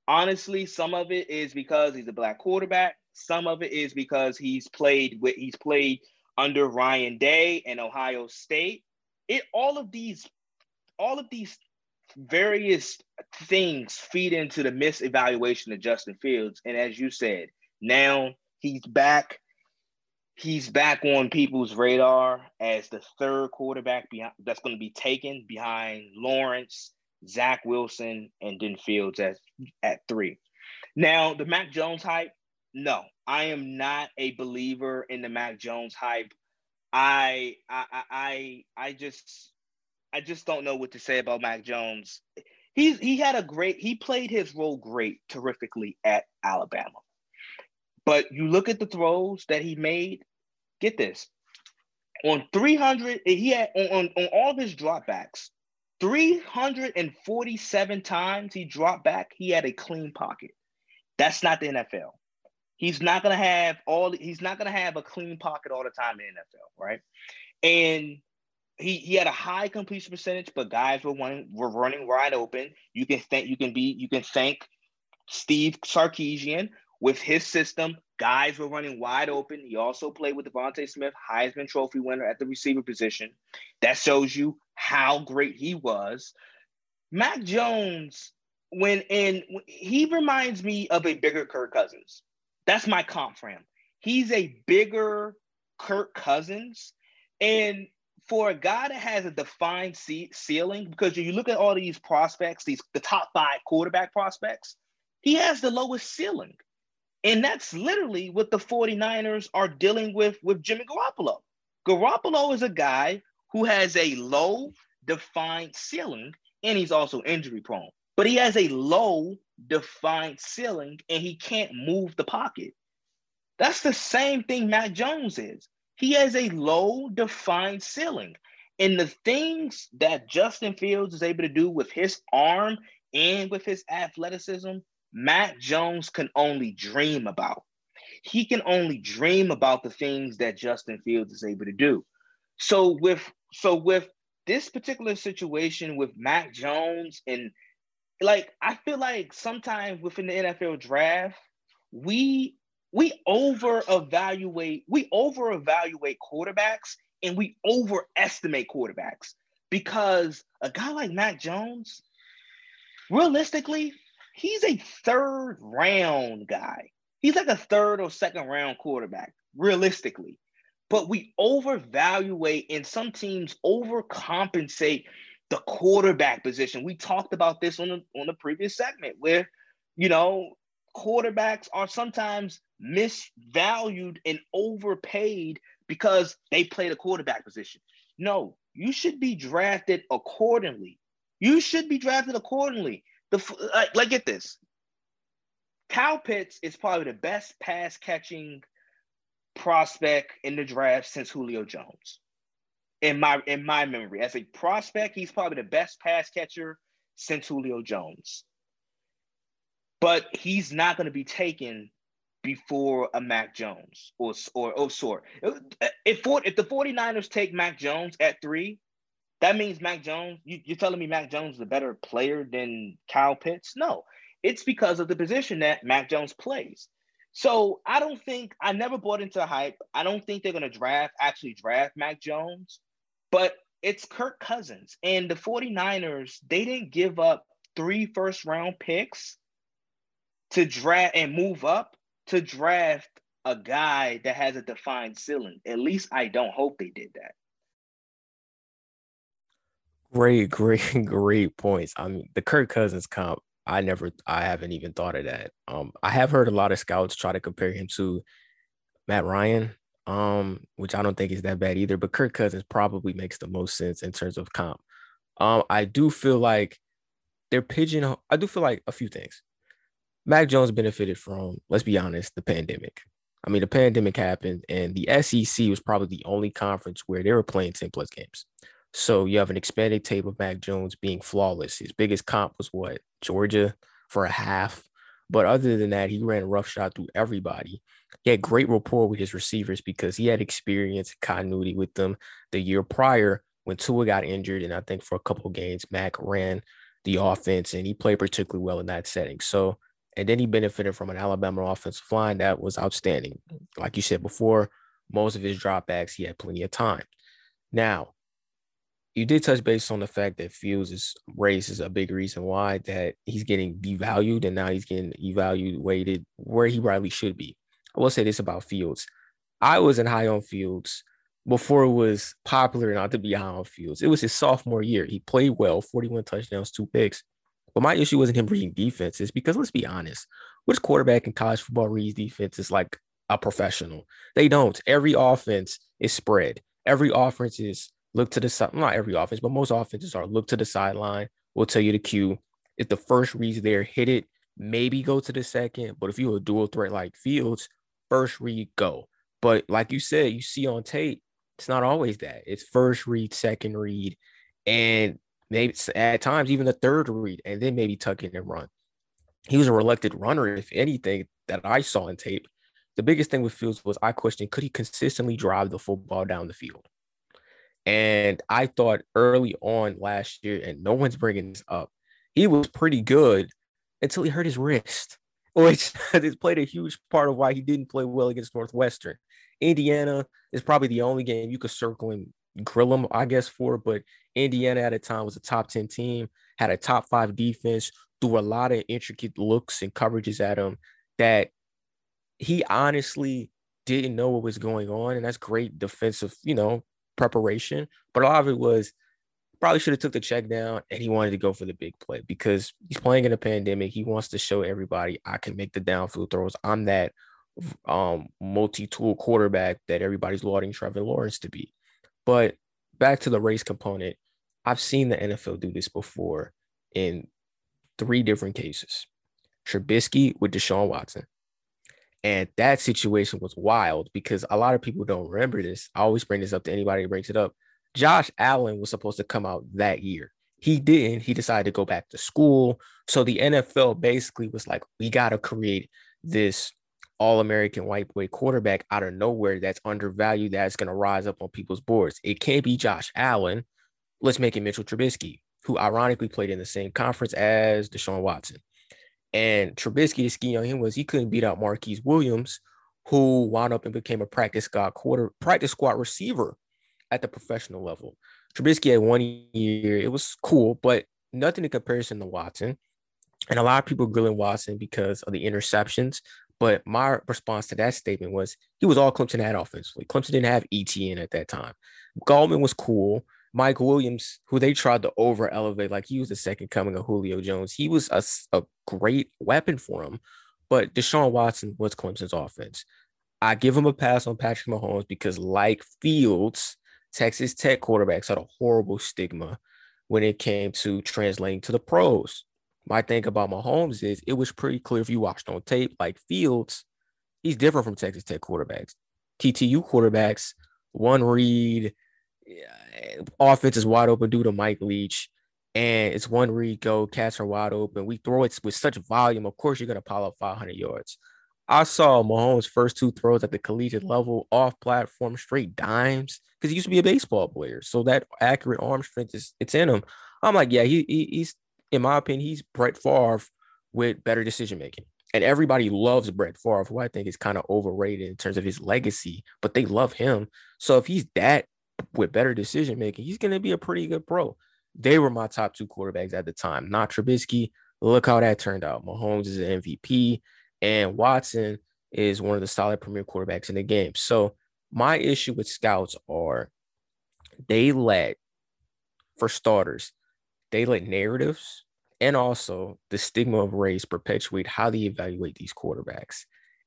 honestly, some of it is because he's a black quarterback. Some of it is because he's played with he's played under Ryan Day and Ohio State it all of these all of these various things feed into the misevaluation of Justin Fields. And as you said, now he's back. He's back on people's radar as the third quarterback behind, that's going to be taken behind Lawrence, Zach Wilson, and then Fields at, at three. Now, the Mac Jones hype, no, I am not a believer in the Mac Jones hype. I I I I just I just don't know what to say about Mac Jones. He's he had a great he played his role great terrifically at Alabama. But you look at the throws that he made, get this. On 300, he had on, on, all of his dropbacks, 347 times he dropped back, he had a clean pocket. That's not the NFL. He's not gonna have all he's not gonna have a clean pocket all the time in the NFL, right? And he he had a high completion percentage, but guys were running were running wide open. You can thank you can be you can thank Steve Sarkisian with his system. Guys were running wide open. He also played with DeVonta Smith, Heisman Trophy winner at the receiver position. That shows you how great he was. Mac Jones, when and he reminds me of a bigger Kirk Cousins. That's my comp for him. He's a bigger Kirk Cousins. And for a guy that has a defined ceiling, because you look at all these prospects, these the top five quarterback prospects, he has the lowest ceiling. And that's literally what the 49ers are dealing with with Jimmy Garoppolo. Garoppolo is a guy who has a low defined ceiling and he's also injury prone, but he has a low defined ceiling and he can't move the pocket. That's the same thing Mac Jones is. He has a low defined ceiling. And the things that Justin Fields is able to do with his arm and with his athleticism, Mac Jones can only dream about. He can only dream about the things that Justin Fields is able to do. So with so with this particular situation with Mac Jones and like I feel like sometimes within the NFL draft, we we over evaluate we over evaluate quarterbacks and we overestimate quarterbacks because a guy like Mac Jones, realistically, he's a third round guy. He's like a third or second round quarterback, realistically. But we overvaluate and some teams overcompensate the quarterback position. We talked about this on the on the previous segment where, you know, quarterbacks are sometimes misvalued and overpaid because they play the quarterback position. No, you should be drafted accordingly. You should be drafted accordingly. The like, like get this. Kyle Pitts is probably the best pass catching prospect in the draft since Julio Jones in my in my memory. As a prospect, he's probably the best pass catcher since Julio Jones. But he's not going to be taken before a Mac Jones or or oh sorry. If if the 49ers take Mac Jones at three, that means Mac Jones, you, you're telling me Mac Jones is a better player than Kyle Pitts? No, it's because of the position that Mac Jones plays. So I don't think I never bought into hype. I don't think they're gonna draft actually draft Mac Jones. But it's Kirk Cousins. And the 49ers, they didn't give up three first round picks to draft and move up to draft a guy that has a defined ceiling. At least I don't hope they did that. Great, [laughs] great, great points. I mean, the Kirk Cousins comp, I never, I haven't even thought of that. Um, I have heard a lot of scouts try to compare him to Matt Ryan, um, which I don't think is that bad either. But Kirk Cousins probably makes the most sense in terms of comp. Um, I do feel like they're pigeon. I do feel like a few things. Mac Jones benefited from, let's be honest, the pandemic. I mean, the pandemic happened, and the SEC was probably the only conference where they were playing 10 plus games. So you have an expanded tape of Mac Jones being flawless. His biggest comp was what? Georgia for a half. But other than that, he ran roughshod through everybody. He had great rapport with his receivers because he had experience, continuity with them. The year prior, when Tua got injured, and I think for a couple of games, Mac ran the offense and he played particularly well in that setting. So, and then he benefited from an Alabama offensive line that was outstanding. Like you said before, most of his dropbacks, he had plenty of time. Now, you did touch base on the fact that Fields' race is a big reason why that he's getting devalued and now he's getting evaluated where he rightly should be. I will say this about Fields. I wasn't high on Fields before it was popular not to be high on Fields. It was his sophomore year. He played well, 41 touchdowns, two picks. But my issue wasn't him reading defenses because let's be honest, which quarterback in college football reads defenses like a professional? They don't. Every offense is spread. Every offense is look to the side. Not every offense, but most offenses are look to the sideline. We'll tell you the cue. If the first read's there, hit it. Maybe go to the second. But if you're a dual threat like Fields, first read, go. But like you said, you see on tape, it's not always that. It's first read, second read, and maybe at times even the third read, and then maybe tuck in and run. He was a reluctant runner, if anything, that I saw in tape. The biggest thing with Fields was I questioned could he consistently drive the football down the field? And I thought early on last year, and no one's bringing this up, he was pretty good until he hurt his wrist, [laughs] which has played a huge part of why he didn't play well against Northwestern. Indiana is probably the only game you could circle and grill him, I guess, for. But Indiana at the time was a top 10 team, had a top five defense, threw a lot of intricate looks and coverages at him that he honestly didn't know what was going on. And that's great defensive, you know, preparation, but a lot of it was probably should have took the check down and he wanted to go for the big play because he's playing in a pandemic. He wants to show everybody I can make the downfield throws. I'm that um, multi-tool quarterback that everybody's lauding Trevor Lawrence to be. But back to the race component, I've seen the NFL do this before in three different cases. Trubisky with Deshaun Watson, and that situation was wild because a lot of people don't remember this. I always bring this up to anybody who brings it up. Josh Allen was supposed to come out that year. He didn't. He decided to go back to school. So the NFL basically was like, we got to create this all American white boy quarterback out of nowhere that's undervalued, that's going to rise up on people's boards. It can't be Josh Allen. Let's make it Mitchell Trubisky, who ironically played in the same conference as Deshaun Watson. And Trubisky, the ski on him was he couldn't beat out Marquise Williams, who wound up and became a practice squad quarter practice squad receiver at the professional level. Trubisky had one year. It was cool, but nothing in comparison to Watson. And a lot of people grilling Watson because of the interceptions. But my response to that statement was he was all Clemson had offensively. Clemson didn't have Etienne at that time. Gallman was cool. Mike Williams, who they tried to over elevate, like he was the second coming of Julio Jones. He was a, a great weapon for him. But Deshaun Watson was Clemson's offense. I give him a pass on Patrick Mahomes because, like Fields, Texas Tech quarterbacks had a horrible stigma when it came to translating to the pros. My thing about Mahomes is it was pretty clear if you watched on tape, like Fields, he's different from Texas Tech quarterbacks. TTU quarterbacks, one read, offense is wide open due to Mike Leach, and it's one read go, cats are wide open. We throw it with such volume. Of course, you're gonna pile up 500 yards. I saw Mahomes' first two throws at the collegiate level off platform, straight dimes, because he used to be a baseball player. So that accurate arm strength is it's in him. I'm like, yeah, he, he he's in my opinion, he's Brett Favre with better decision making. And everybody loves Brett Favre, who I think is kind of overrated in terms of his legacy, but they love him. So if he's that with better decision making, he's going to be a pretty good pro. They were my top two quarterbacks at the time, not Trubisky. Look how that turned out. Mahomes is an MVP, and Watson is one of the solid premier quarterbacks in the game. So my issue with scouts are they let, for starters, they let narratives and also the stigma of race perpetuate how they evaluate these quarterbacks.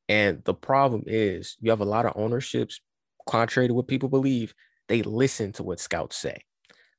And the problem is you have a lot of ownerships, contrary to what people believe, they listen to what scouts say.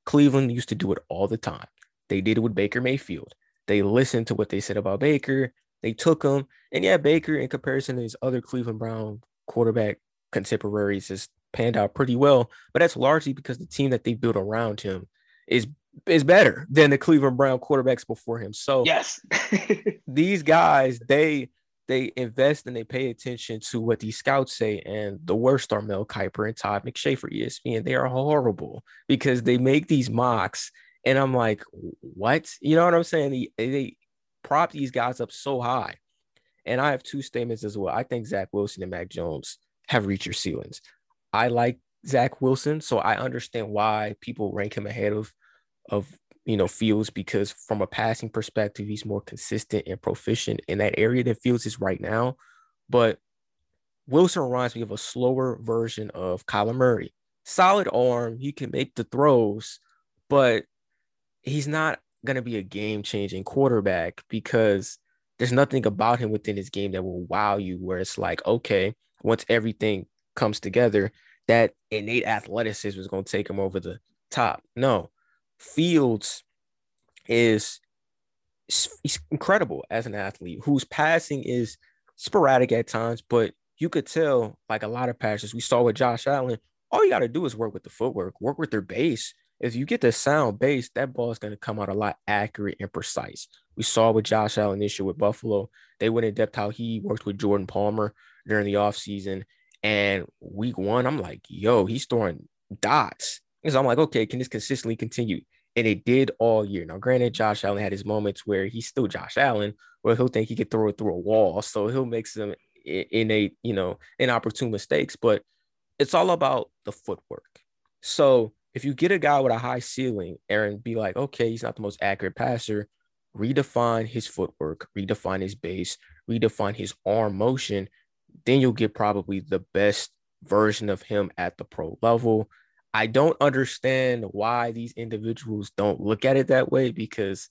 Cleveland used to do it all the time. They did it with Baker Mayfield. They listened to what they said about Baker. They took him. And yeah, Baker, in comparison to his other Cleveland Brown quarterback contemporaries, has panned out pretty well. But that's largely because the team that they built around him is is better than the Cleveland Brown quarterbacks before him. So yes, [laughs] these guys they they invest and they pay attention to what these scouts say. And the worst are Mel Kiper and Todd McShay for ESPN. They are horrible because they make these mocks. And I'm like, what? You know what I'm saying? They, they prop these guys up so high. And I have two statements as well. I think Zach Wilson and Mac Jones have reached your ceilings. I like Zach Wilson, so I understand why people rank him ahead of of you know Fields because from a passing perspective, he's more consistent and proficient in that area than Fields is right now. But Wilson reminds me of a slower version of Kyler Murray. Solid arm, he can make the throws, but he's not going to be a game changing quarterback because there's nothing about him within his game that will wow you. Where it's like, okay, once everything comes together, that innate athleticism is going to take him over the top. No, Fields is he's incredible as an athlete whose passing is sporadic at times, but you could tell like a lot of passes we saw with Josh Allen. All you got to do is work with the footwork, work with their base. If you get the sound base, that ball is going to come out a lot accurate and precise. We saw with Josh Allen this year with Buffalo. They went in depth how he worked with Jordan Palmer during the offseason. And week one, I'm like, yo, he's throwing dots. And so I'm like, okay, can this consistently continue? And it did all year. Now, granted, Josh Allen had his moments where he's still Josh Allen, where he'll think he could throw it through a wall. So he'll make some innate, you know, inopportune mistakes. But it's all about the footwork. So if you get a guy with a high ceiling, Aaron, be like, okay, he's not the most accurate passer, redefine his footwork, redefine his base, redefine his arm motion, then you'll get probably the best version of him at the pro level. I don't understand why these individuals don't look at it that way because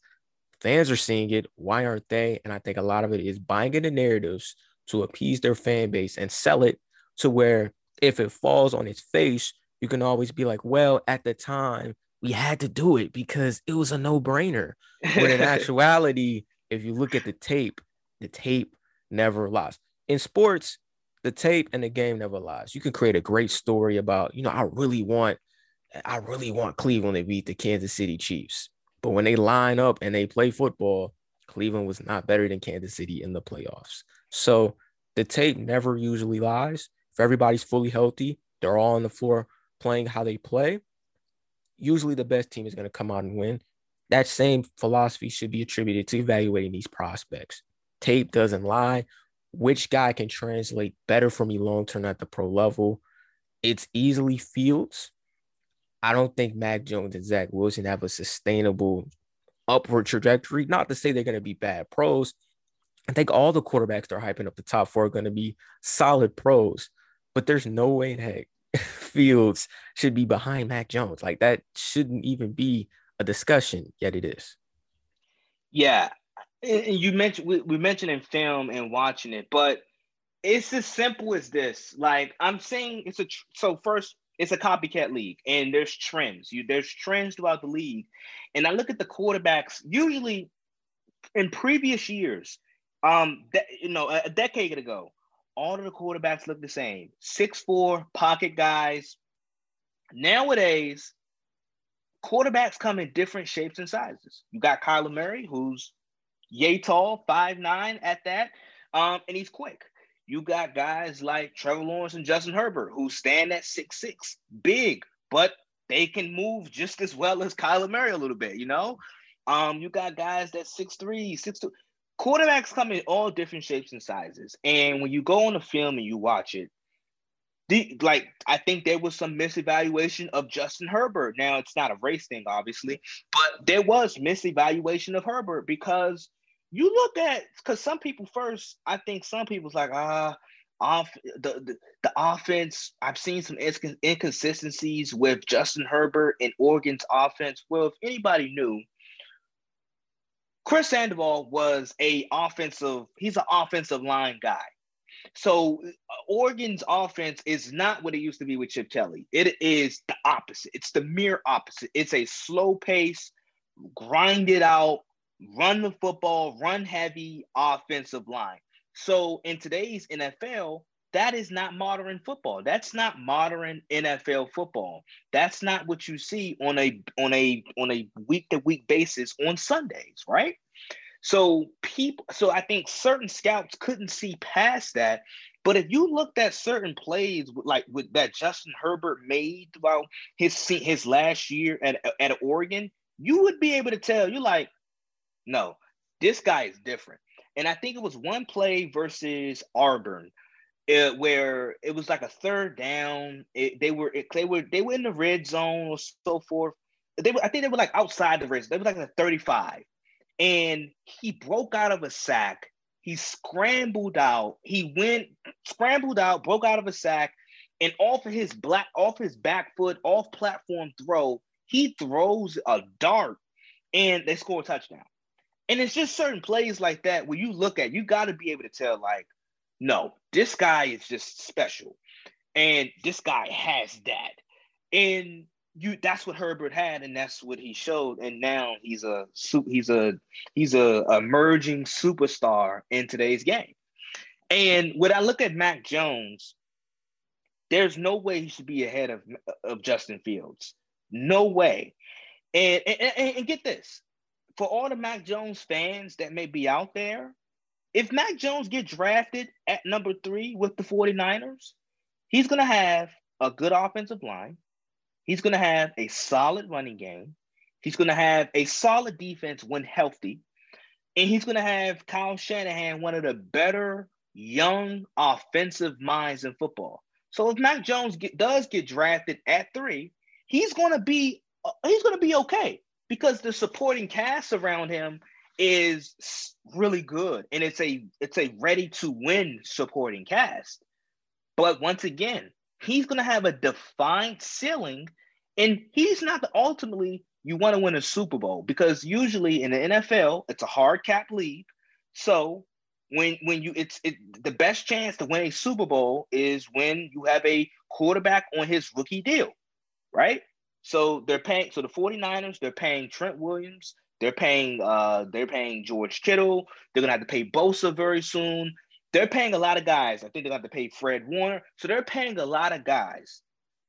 fans are seeing it. Why aren't they? And I think a lot of it is buying into narratives to appease their fan base and sell it to where if it falls on its face, you can always be like, well, at the time, we had to do it because it was a no brainer. But in [laughs] actuality, if you look at the tape, the tape never lies. In sports, the tape and the game never lies. You can create a great story about, you know, I really want, I really want Cleveland to beat the Kansas City Chiefs. But when they line up and they play football, Cleveland was not better than Kansas City in the playoffs. So the tape never usually lies. If everybody's fully healthy, they're all on the floor playing how they play. Usually the best team is going to come out and win. That same philosophy should be attributed to evaluating these prospects. Tape doesn't lie which guy can translate better for me long term at the pro level. It's easily Fields. I don't think Mac Jones and Zach Wilson have a sustainable upward trajectory. Not to say they're going to be bad pros. I think all the quarterbacks they're hyping up the top four are going to be solid pros, but there's no way in heck [laughs] Fields should be behind Mac Jones. Like that shouldn't even be a discussion, yet it is. Yeah, and you mentioned we, we mentioned in film and watching it, but it's as simple as this. Like I'm saying, it's a so first it's a copycat league, and there's trends. You there's trends throughout the league, and I look at the quarterbacks. Usually, in previous years, um, that you know, a, a decade ago, all of the quarterbacks look the same: six four pocket guys. Nowadays, quarterbacks come in different shapes and sizes. You got Kyler Murray, who's yay tall, five nine at that, um, and he's quick. You got guys like Trevor Lawrence and Justin Herbert who stand at six six, big, but they can move just as well as Kyler Murray a little bit. You know, um, you got guys that six three, six two. Quarterbacks come in all different shapes and sizes, and when you go on the film and you watch it, the, like I think there was some misevaluation of Justin Herbert. Now it's not a race thing, obviously, but there was misevaluation of Herbert because you look at because some people first, I think some people's like, ah, off the, the, the offense. I've seen some inconsistencies with Justin Herbert and Oregon's offense. Well, if anybody knew, Chris Sandoval was a offensive. He's an offensive line guy. So Oregon's offense is not what it used to be with Chip Kelly. It is the opposite. It's the mere opposite. It's a slow pace, grind it out, run the football, run heavy offensive line. So in today's NFL, that is not modern football. That's not modern NFL football. That's not what you see on a on a on a week to week basis on Sundays, right? So people so I think certain scouts couldn't see past that. But if you looked at certain plays like with that Justin Herbert made throughout his his last year at, at Oregon, you would be able to tell You're like, no, this guy is different. And I think it was one play versus Auburn, uh, where it was like a third down. It, they were it, they were they were in the red zone or so forth. They were I think they were like outside the red. Zone. They were like a 35, and he broke out of a sack. He scrambled out. He went scrambled out, broke out of a sack, and off of his black off his back foot, off platform throw, he throws a dart, and they score a touchdown. And it's just certain plays like that where you look at, you got to be able to tell, like, no, this guy is just special. And this guy has that. And you that's what Herbert had, and that's what he showed. And now he's a he's a he's a emerging superstar in today's game. And when I look at Mac Jones, there's no way he should be ahead of, of Justin Fields. No way. And, and, and get this for all the Mac Jones fans that may be out there, if Mac Jones get drafted at number three with the 49ers, he's going to have a good offensive line. He's going to have a solid running game. He's going to have a solid defense when healthy. And he's going to have Kyle Shanahan, one of the better young offensive minds in football. So if Mac Jones get, does get drafted at three, he's going to be he's going to be okay because the supporting cast around him is really good and it's a it's a ready to win supporting cast. But once again, he's going to have a defined ceiling and he's not the ultimately you want to win a Super Bowl because usually in the NFL, it's a hard cap league. So when when you it's it, the best chance to win a Super Bowl is when you have a quarterback on his rookie deal, right? So they're paying so the 49ers, they're paying Trent Williams, they're paying uh they're paying George Kittle, they're gonna have to pay Bosa very soon. They're paying a lot of guys. I think they're gonna have to pay Fred Warner. So they're paying a lot of guys.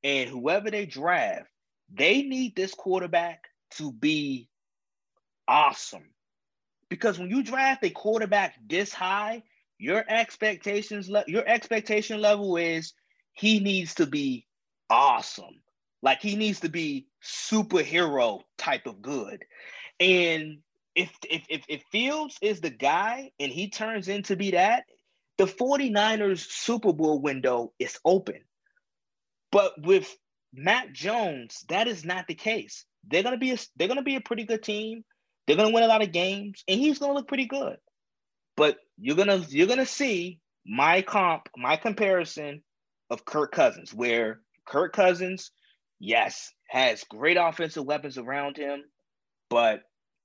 And whoever they draft, they need this quarterback to be awesome. Because when you draft a quarterback this high, your expectations le- your expectation level is he needs to be awesome. Like he needs to be superhero type of good. And if if if, if Fields is the guy and he turns into be that, the 49ers Super Bowl window is open. But with Mac Jones, that is not the case. They're gonna be a, they're gonna be a pretty good team. They're gonna win a lot of games, and he's gonna look pretty good. But you're gonna you're gonna see my comp, my comparison of Kirk Cousins, where Kirk Cousins, yes, has great offensive weapons around him, but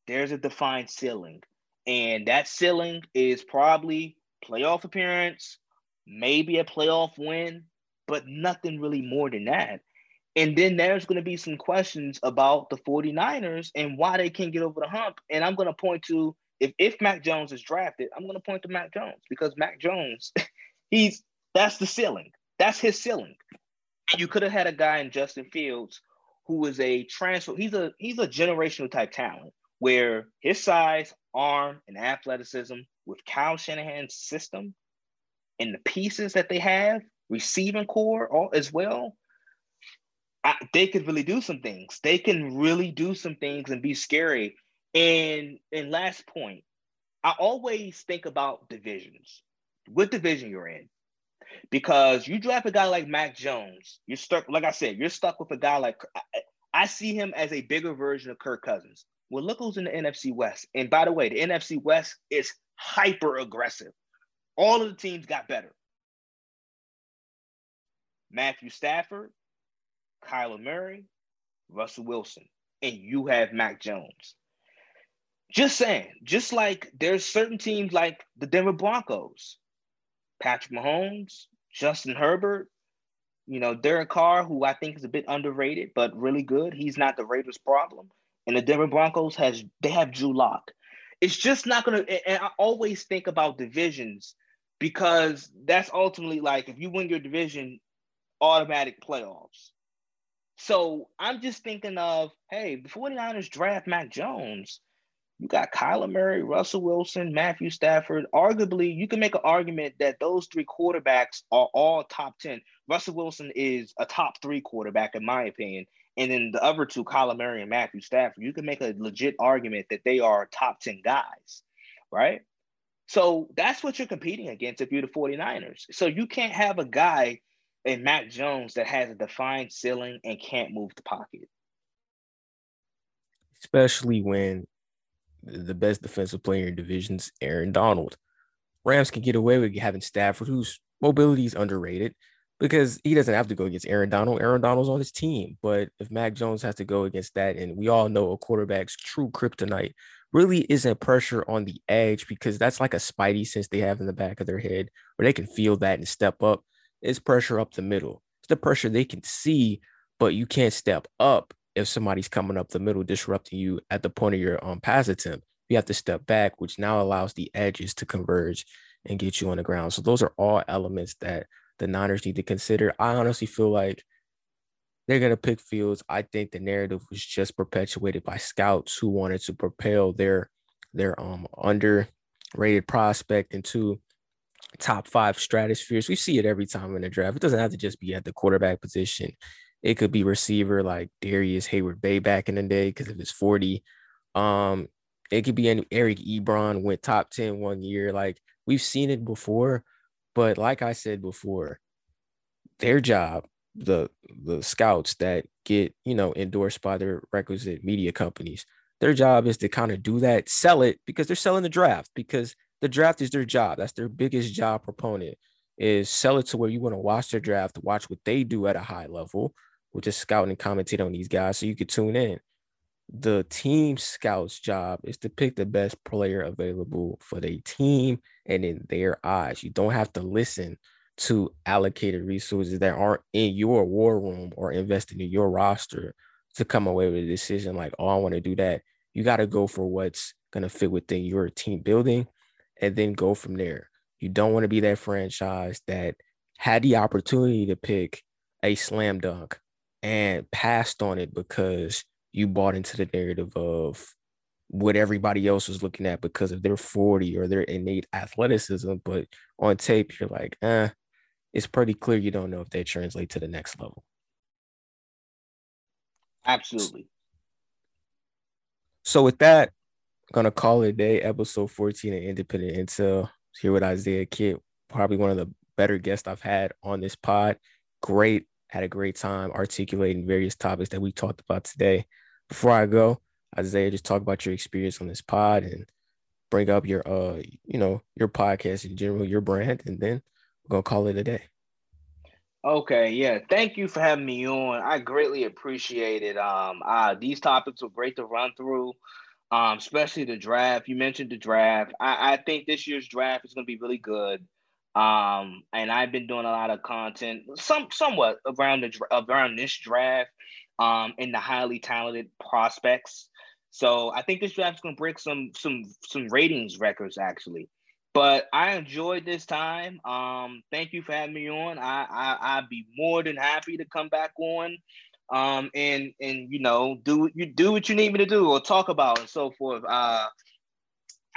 there's a defined ceiling. And that ceiling is probably playoff appearance, maybe a playoff win, but nothing really more than that. And then there's going to be some questions about the 49ers and why they can't get over the hump. And I'm going to point to if if Mac Jones is drafted, I'm going to point to Mac Jones because Mac Jones, [laughs] he's that's the ceiling. That's his ceiling. And you could have had a guy in Justin Fields who is a transfer. He's a he's a generational type talent where his size, arm, and athleticism with Kyle Shanahan's system and the pieces that they have, receiving corps all as well, I, they could really do some things. They can really do some things and be scary. And and last point, I always think about divisions. What division you're in? Because you draft a guy like Mac Jones, you're stuck. Like I said, you're stuck with a guy like I, I see him as a bigger version of Kirk Cousins. Well, look who's in the NFC West. And by the way, the NFC West is hyper aggressive. All of the teams got better. Matthew Stafford, Kyler Murray, Russell Wilson, and you have Mac Jones. Just saying, just like there's certain teams like the Denver Broncos, Patrick Mahomes, Justin Herbert, you know, Derek Carr, who I think is a bit underrated, but really good. He's not the Raiders' problem. And the Denver Broncos has they have Drew Lock. It's just not gonna and I always think about divisions because that's ultimately like if you win your division, automatic playoffs. So I'm just thinking of, hey, the 49ers draft Mac Jones. You got Kyler Murray, Russell Wilson, Matthew Stafford. Arguably, you can make an argument that those three quarterbacks are all top 10. Russell Wilson is a top three quarterback, in my opinion. And then the other two, Kyler Murray and Matthew Stafford, you can make a legit argument that they are top 10 guys, right? So that's what you're competing against if you're the 49ers. So you can't have a guy a Mac Jones that has a defined ceiling and can't move the pocket. Especially when the best defensive player in divisions, Aaron Donald. Rams can get away with having Stafford, whose mobility is underrated, because he doesn't have to go against Aaron Donald. Aaron Donald's on his team. But if Mac Jones has to go against that, and we all know a quarterback's true kryptonite really isn't pressure on the edge because that's like a spidey sense they have in the back of their head where they can feel that and step up is pressure up the middle. It's the pressure they can see, but you can't step up if somebody's coming up the middle, disrupting you at the point of your um, pass attempt. You have to step back, which now allows the edges to converge and get you on the ground. So those are all elements that the Niners need to consider. I honestly feel like they're going to pick Fields. I think the narrative was just perpetuated by scouts who wanted to propel their their um underrated prospect into top five stratospheres. We see it every time in the draft. It doesn't have to just be at the quarterback position. It could be receiver like Darrius Heyward-Bey back in the day because of his 40. Um, it could be any Eric Ebron went top 10 one year. Like we've seen it before, but like I said before, their job, the the scouts that get, you know, endorsed by their requisite media companies, their job is to kind of do that, sell it because they're selling the draft because the draft is their job. That's their biggest job proponent is sell it to where you want to watch their draft, watch what they do at a high level, which is scouting and commentate on these guys so you could tune in. The team scout's job is to pick the best player available for their team and in their eyes. You don't have to listen to allocated resources that aren't in your war room or invested in your roster to come away with a decision like, oh, I want to do that. You got to go for what's going to fit within your team building and then go from there. You don't want to be that franchise that had the opportunity to pick a slam dunk and passed on it because you bought into the narrative of what everybody else was looking at because of their 40 or their innate athleticism. But on tape, you're like, eh, it's pretty clear you don't know if they translate to the next level. Absolutely. So with that, I'm gonna call it a day, episode 14 of Independent Intel. Here with Isaiah Kitt, probably one of the better guests I've had on this pod. Great, had a great time articulating various topics that we talked about today. Before I go, Isaiah, just talk about your experience on this pod and bring up your uh, you know, your podcast in general, your brand, and then we're gonna call it a day. Okay, yeah. Thank you for having me on. I greatly appreciate it. Um, uh, these topics were great to run through um, especially the draft. You mentioned the draft. I, I think this year's draft is going to be really good. Um, and I've been doing a lot of content, some somewhat around the around this draft, um, and the highly talented prospects. So I think this draft is going to break some some some ratings records actually. But I enjoyed this time. Um, thank you for having me on. I, I I'd be more than happy to come back on um, and and you know do you do what you need me to do or talk about and so forth. Uh,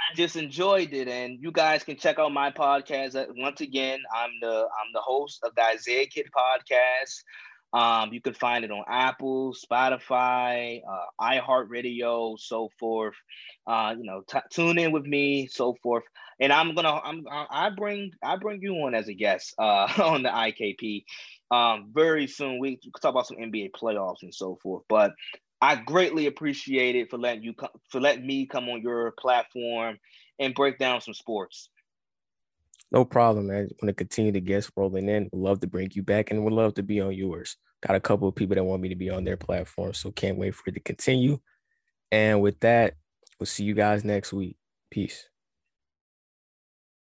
I just enjoyed it, and you guys can check out my podcast. Uh, once again, I'm the I'm the host of the Isaiah Kitt podcast. Um, you can find it on Apple, Spotify, uh, iHeartRadio, so forth. Uh, you know, t- tune in with me, so forth. And I'm gonna I'm I bring I bring you on as a guest uh, [laughs] on the IKP um, very soon. We talk about some NBA playoffs and so forth. But I greatly appreciate it for letting you come, for letting me come on your platform and break down some sports. No problem, man. Want to continue to guest rolling in. Would love to bring you back and would love to be on yours. Got a couple of people that want me to be on their platform, so can't wait for it to continue. And with that, we'll see you guys next week. Peace.